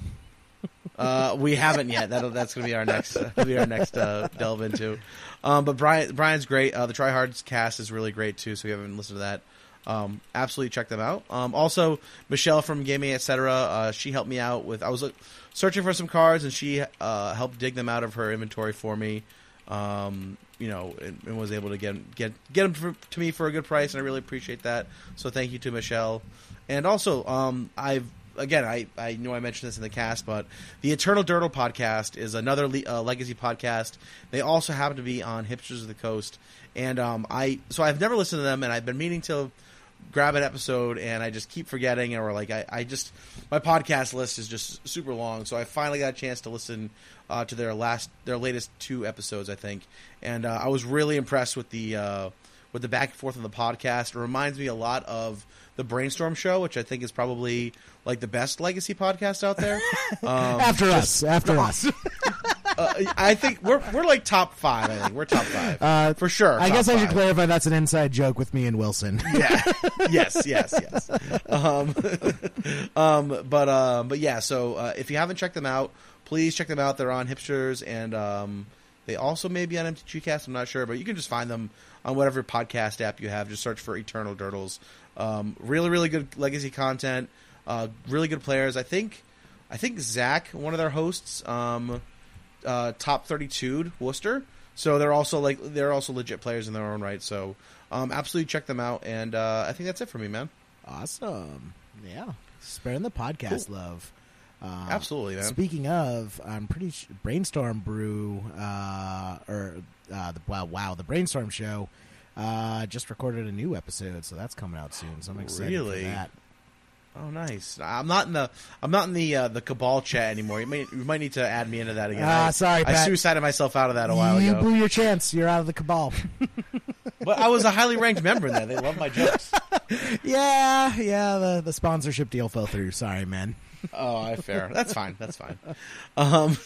Uh, we haven't yet. That'll, that's going to be our next. Be our next uh, delve into. Um, but Brian, Brian's great. Uh, the Tryhards cast is really great too. So if you haven't listened to that, um, absolutely check them out. Um, also, Michelle from Gaming Etc. Uh, she helped me out with. I was uh, searching for some cards, and she uh, helped dig them out of her inventory for me. Um, you know, and, and was able to get get get them for, to me for a good price, and I really appreciate that. So thank you to Michelle. And also, um, I've again, I, I know I mentioned this in the cast, but the Eternal Durdle podcast is another le- uh, legacy podcast. They also happen to be on Hipsters of the Coast, and um, I so I've never listened to them, and I've been meaning to grab an episode, and I just keep forgetting, or like I, I just my podcast list is just super long, so I finally got a chance to listen uh, to their last their latest two episodes, I think, and uh, I was really impressed with the. Uh, with the back and forth on the podcast. It reminds me a lot of the Brainstorm Show, which I think is probably like the best legacy podcast out there. Um, after us, after us. uh, I think we're we're like top five. I think we're top five Uh, for sure. I guess I should five. clarify that's an inside joke with me and Wilson. yeah. yes, yes, yes. Um, um, but um, but yeah. So uh, if you haven't checked them out, please check them out. They're on Hipsters, and um, they also may be on MTG Cast. I'm not sure, but you can just find them on whatever podcast app you have. Just search for Eternal Durdles. Um, really, really good legacy content. Uh, really good players. I think. I think Zach, one of their hosts, um, uh, top 32 Worcester. So they're also like they're also legit players in their own right. So um, absolutely check them out. And uh, I think that's it for me, man. Awesome. Yeah. Sparing the podcast love. Uh, Absolutely, man. Speaking of, I'm pretty sure Brainstorm Brew, uh, or uh, the wow, wow, the Brainstorm Show, uh, just recorded a new episode, so that's coming out soon. So I'm excited Really? for that. Oh, nice. I'm not in the I'm not in the uh, the cabal chat anymore. You might you might need to add me into that again. Ah, I, sorry, I Pat. suicided myself out of that a while you ago. You blew your chance. You're out of the cabal. but I was a highly ranked member in there. They love my jokes. yeah, yeah. The the sponsorship deal fell through. Sorry, man. Oh, I fair. That's fine. That's fine. Um,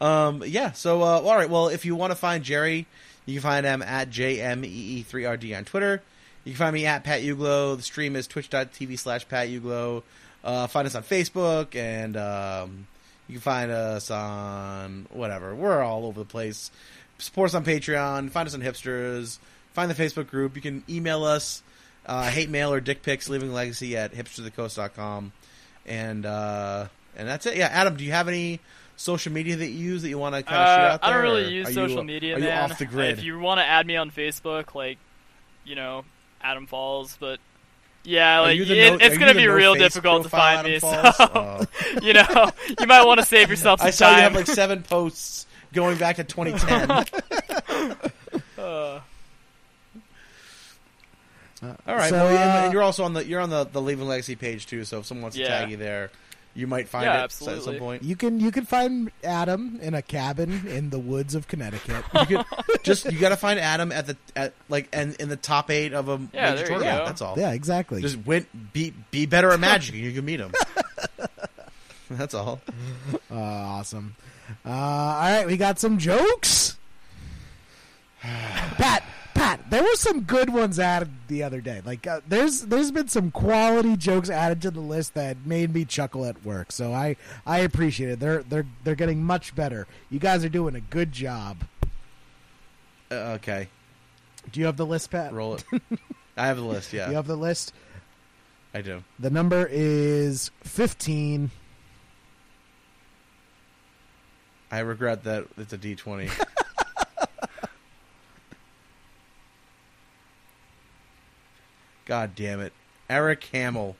um, yeah. So, uh, all right. Well, if you want to find Jerry, you can find him at jmee3rd on Twitter. You can find me at Pat Uglo. The stream is twitch.tv slash Pat Uglo. Uh, find us on Facebook, and um, you can find us on whatever. We're all over the place. Support us on Patreon. Find us on Hipsters. Find the Facebook group. You can email us uh, hate mail or dick pics, leaving legacy at hipstersofthecoast.com. And uh, and that's it. Yeah, Adam, do you have any social media that you use that you want to kind of shoot Uh, out there? I don't really use social you, media, are you off the grid? If you want to add me on Facebook, like, you know, Adam Falls, but yeah, like you it, no- it's gonna be no real difficult to profile, find me. Adam So Falls? Oh. you know, you might want to save yourself some I saw you have time. like seven posts going back to 2010. Uh, All right, So, well, and- uh, and you're also on the you're on the the Leaving Legacy page too. So if someone wants to Yeah. tag you there, you might find Yeah, it at some point. You can you can find Adam in a cabin in the woods of Connecticut. You could just you got to find Adam at the at like and in the top eight of a Yeah, major there you tournament. go. That's all. yeah, exactly. Just win, be be better at Magic, and you can meet him. That's all. Uh, awesome. Uh, all right, we got some jokes. Pat, Pat, there were some good ones added the other day. Like, uh, there's there's been some quality jokes added to the list that made me chuckle at work. So I I appreciate it. They're they're they're getting much better. You guys are doing a good job. Uh, okay, Do you have the list, Pat? roll it. I have the list. Yeah, You have the list. I do. The number is fifteen. I regret that it's a D twenty. God damn it, Eric Hamill.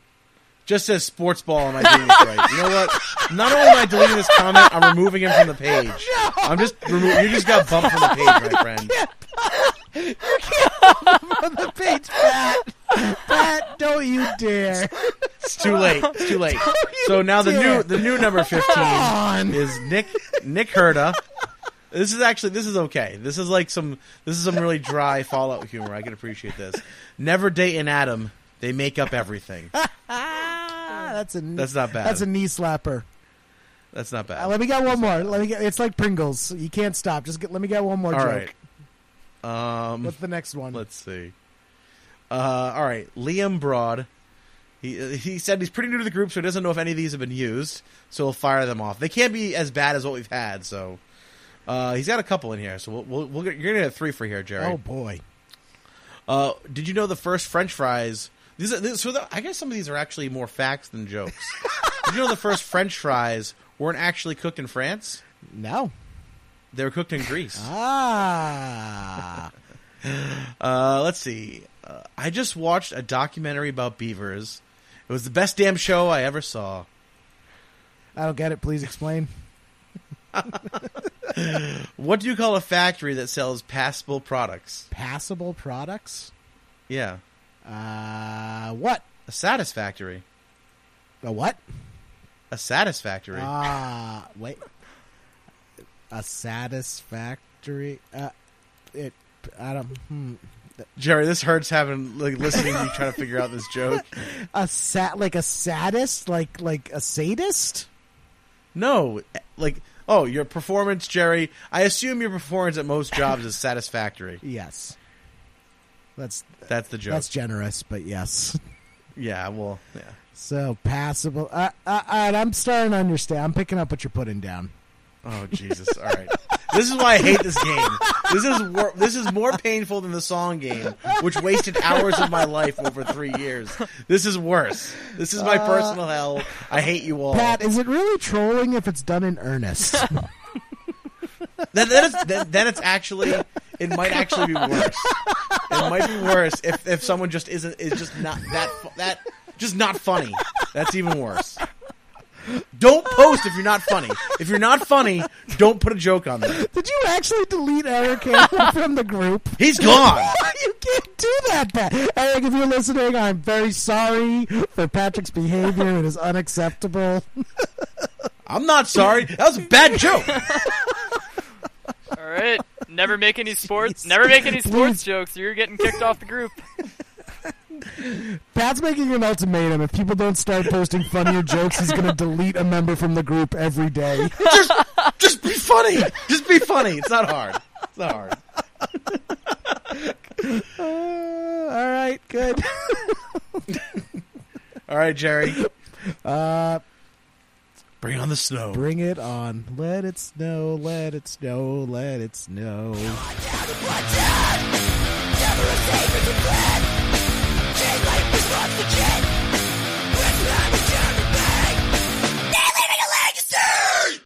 Just says sports ball. Am I doing this right? You know what? Not only am I deleting this comment, I'm removing him from the page. I'm just You just got bumped from the page, my friend. on the page, Pat. Pat, don't you dare. It's too late. It's too late. So now the new the new number fifteen is Nick Nick Herda. This is actually this is okay. This is like some this is some really dry Fallout humor. I can appreciate this. Never date an Adam. They make up everything. That's a That's not bad. That's a knee slapper. That's not Uh, bad. let me get one more. Let me get. It's like Pringles. You can't stop. Just get, let me get one more All joke. right. Um, What's the next one? let's see. Uh, all right, Liam Broad. He he said he's pretty new to the group, so he doesn't know if any of these have been used. So he'll fire them off. They can't be as bad as what we've had. So uh, he's got a couple in here. So we'll, we'll, we'll get, you're gonna get three for here, Jerry. oh boy. Uh, did you know the first French fries? These are, these, so the, I guess some of these are actually more facts than jokes. did you know the first French fries weren't actually cooked in France? No. They were cooked in Greece. Ah. Uh, let's see. Uh, I just watched a documentary about beavers. It was the best damn show I ever saw. I don't get it. Please explain. What do you call a factory that sells passable products? Passable products. Yeah, Uh, what? a satisfactory. A what? A satisfactory. Ah, wait. A satisfactory. Uh, it. I don't. Hmm. Jerry, this hurts having like listening to you trying to figure out this joke. A sat like a sadist, like like a sadist. No, like oh, your performance, Jerry. I assume your performance at most jobs is satisfactory. Yes. That's That's the joke. that's generous, but yes. yeah, well, yeah. So passable. Uh, uh, all right, I'm starting to understand. I'm picking up what you're putting down. Oh Jesus! All right, this is why I hate this game. This is wor- this is more painful than the song game, which wasted hours of my life over three years. This is worse. This is my personal hell. I hate you all. Pat, is it really trolling if it's done in earnest? then, then, it's, then, then it's actually it might actually be worse. It might be worse if, if someone just isn't is just not that that just not funny. That's even worse. Don't post if you're not funny. If you're not funny, don't put a joke on there. Did you actually delete Eric Hansen from the group? He's gone. you can't do that, Pat. Eric, if you're listening, I'm very sorry for Patrick's behavior. It is unacceptable. I'm not sorry. That was a bad joke. All right, never make any sports. Jeez. Never make any sports Please. jokes. You're getting kicked off the group. Pat's making an ultimatum. If people don't start posting funnier jokes, he's going to delete a member from the group every day. Just, just be funny. Just be funny. It's not hard. It's not hard. Uh, all right, good. All right, Jerry. Uh, Bring on the snow. bring it on. Let it snow, let it snow, let it snow. Never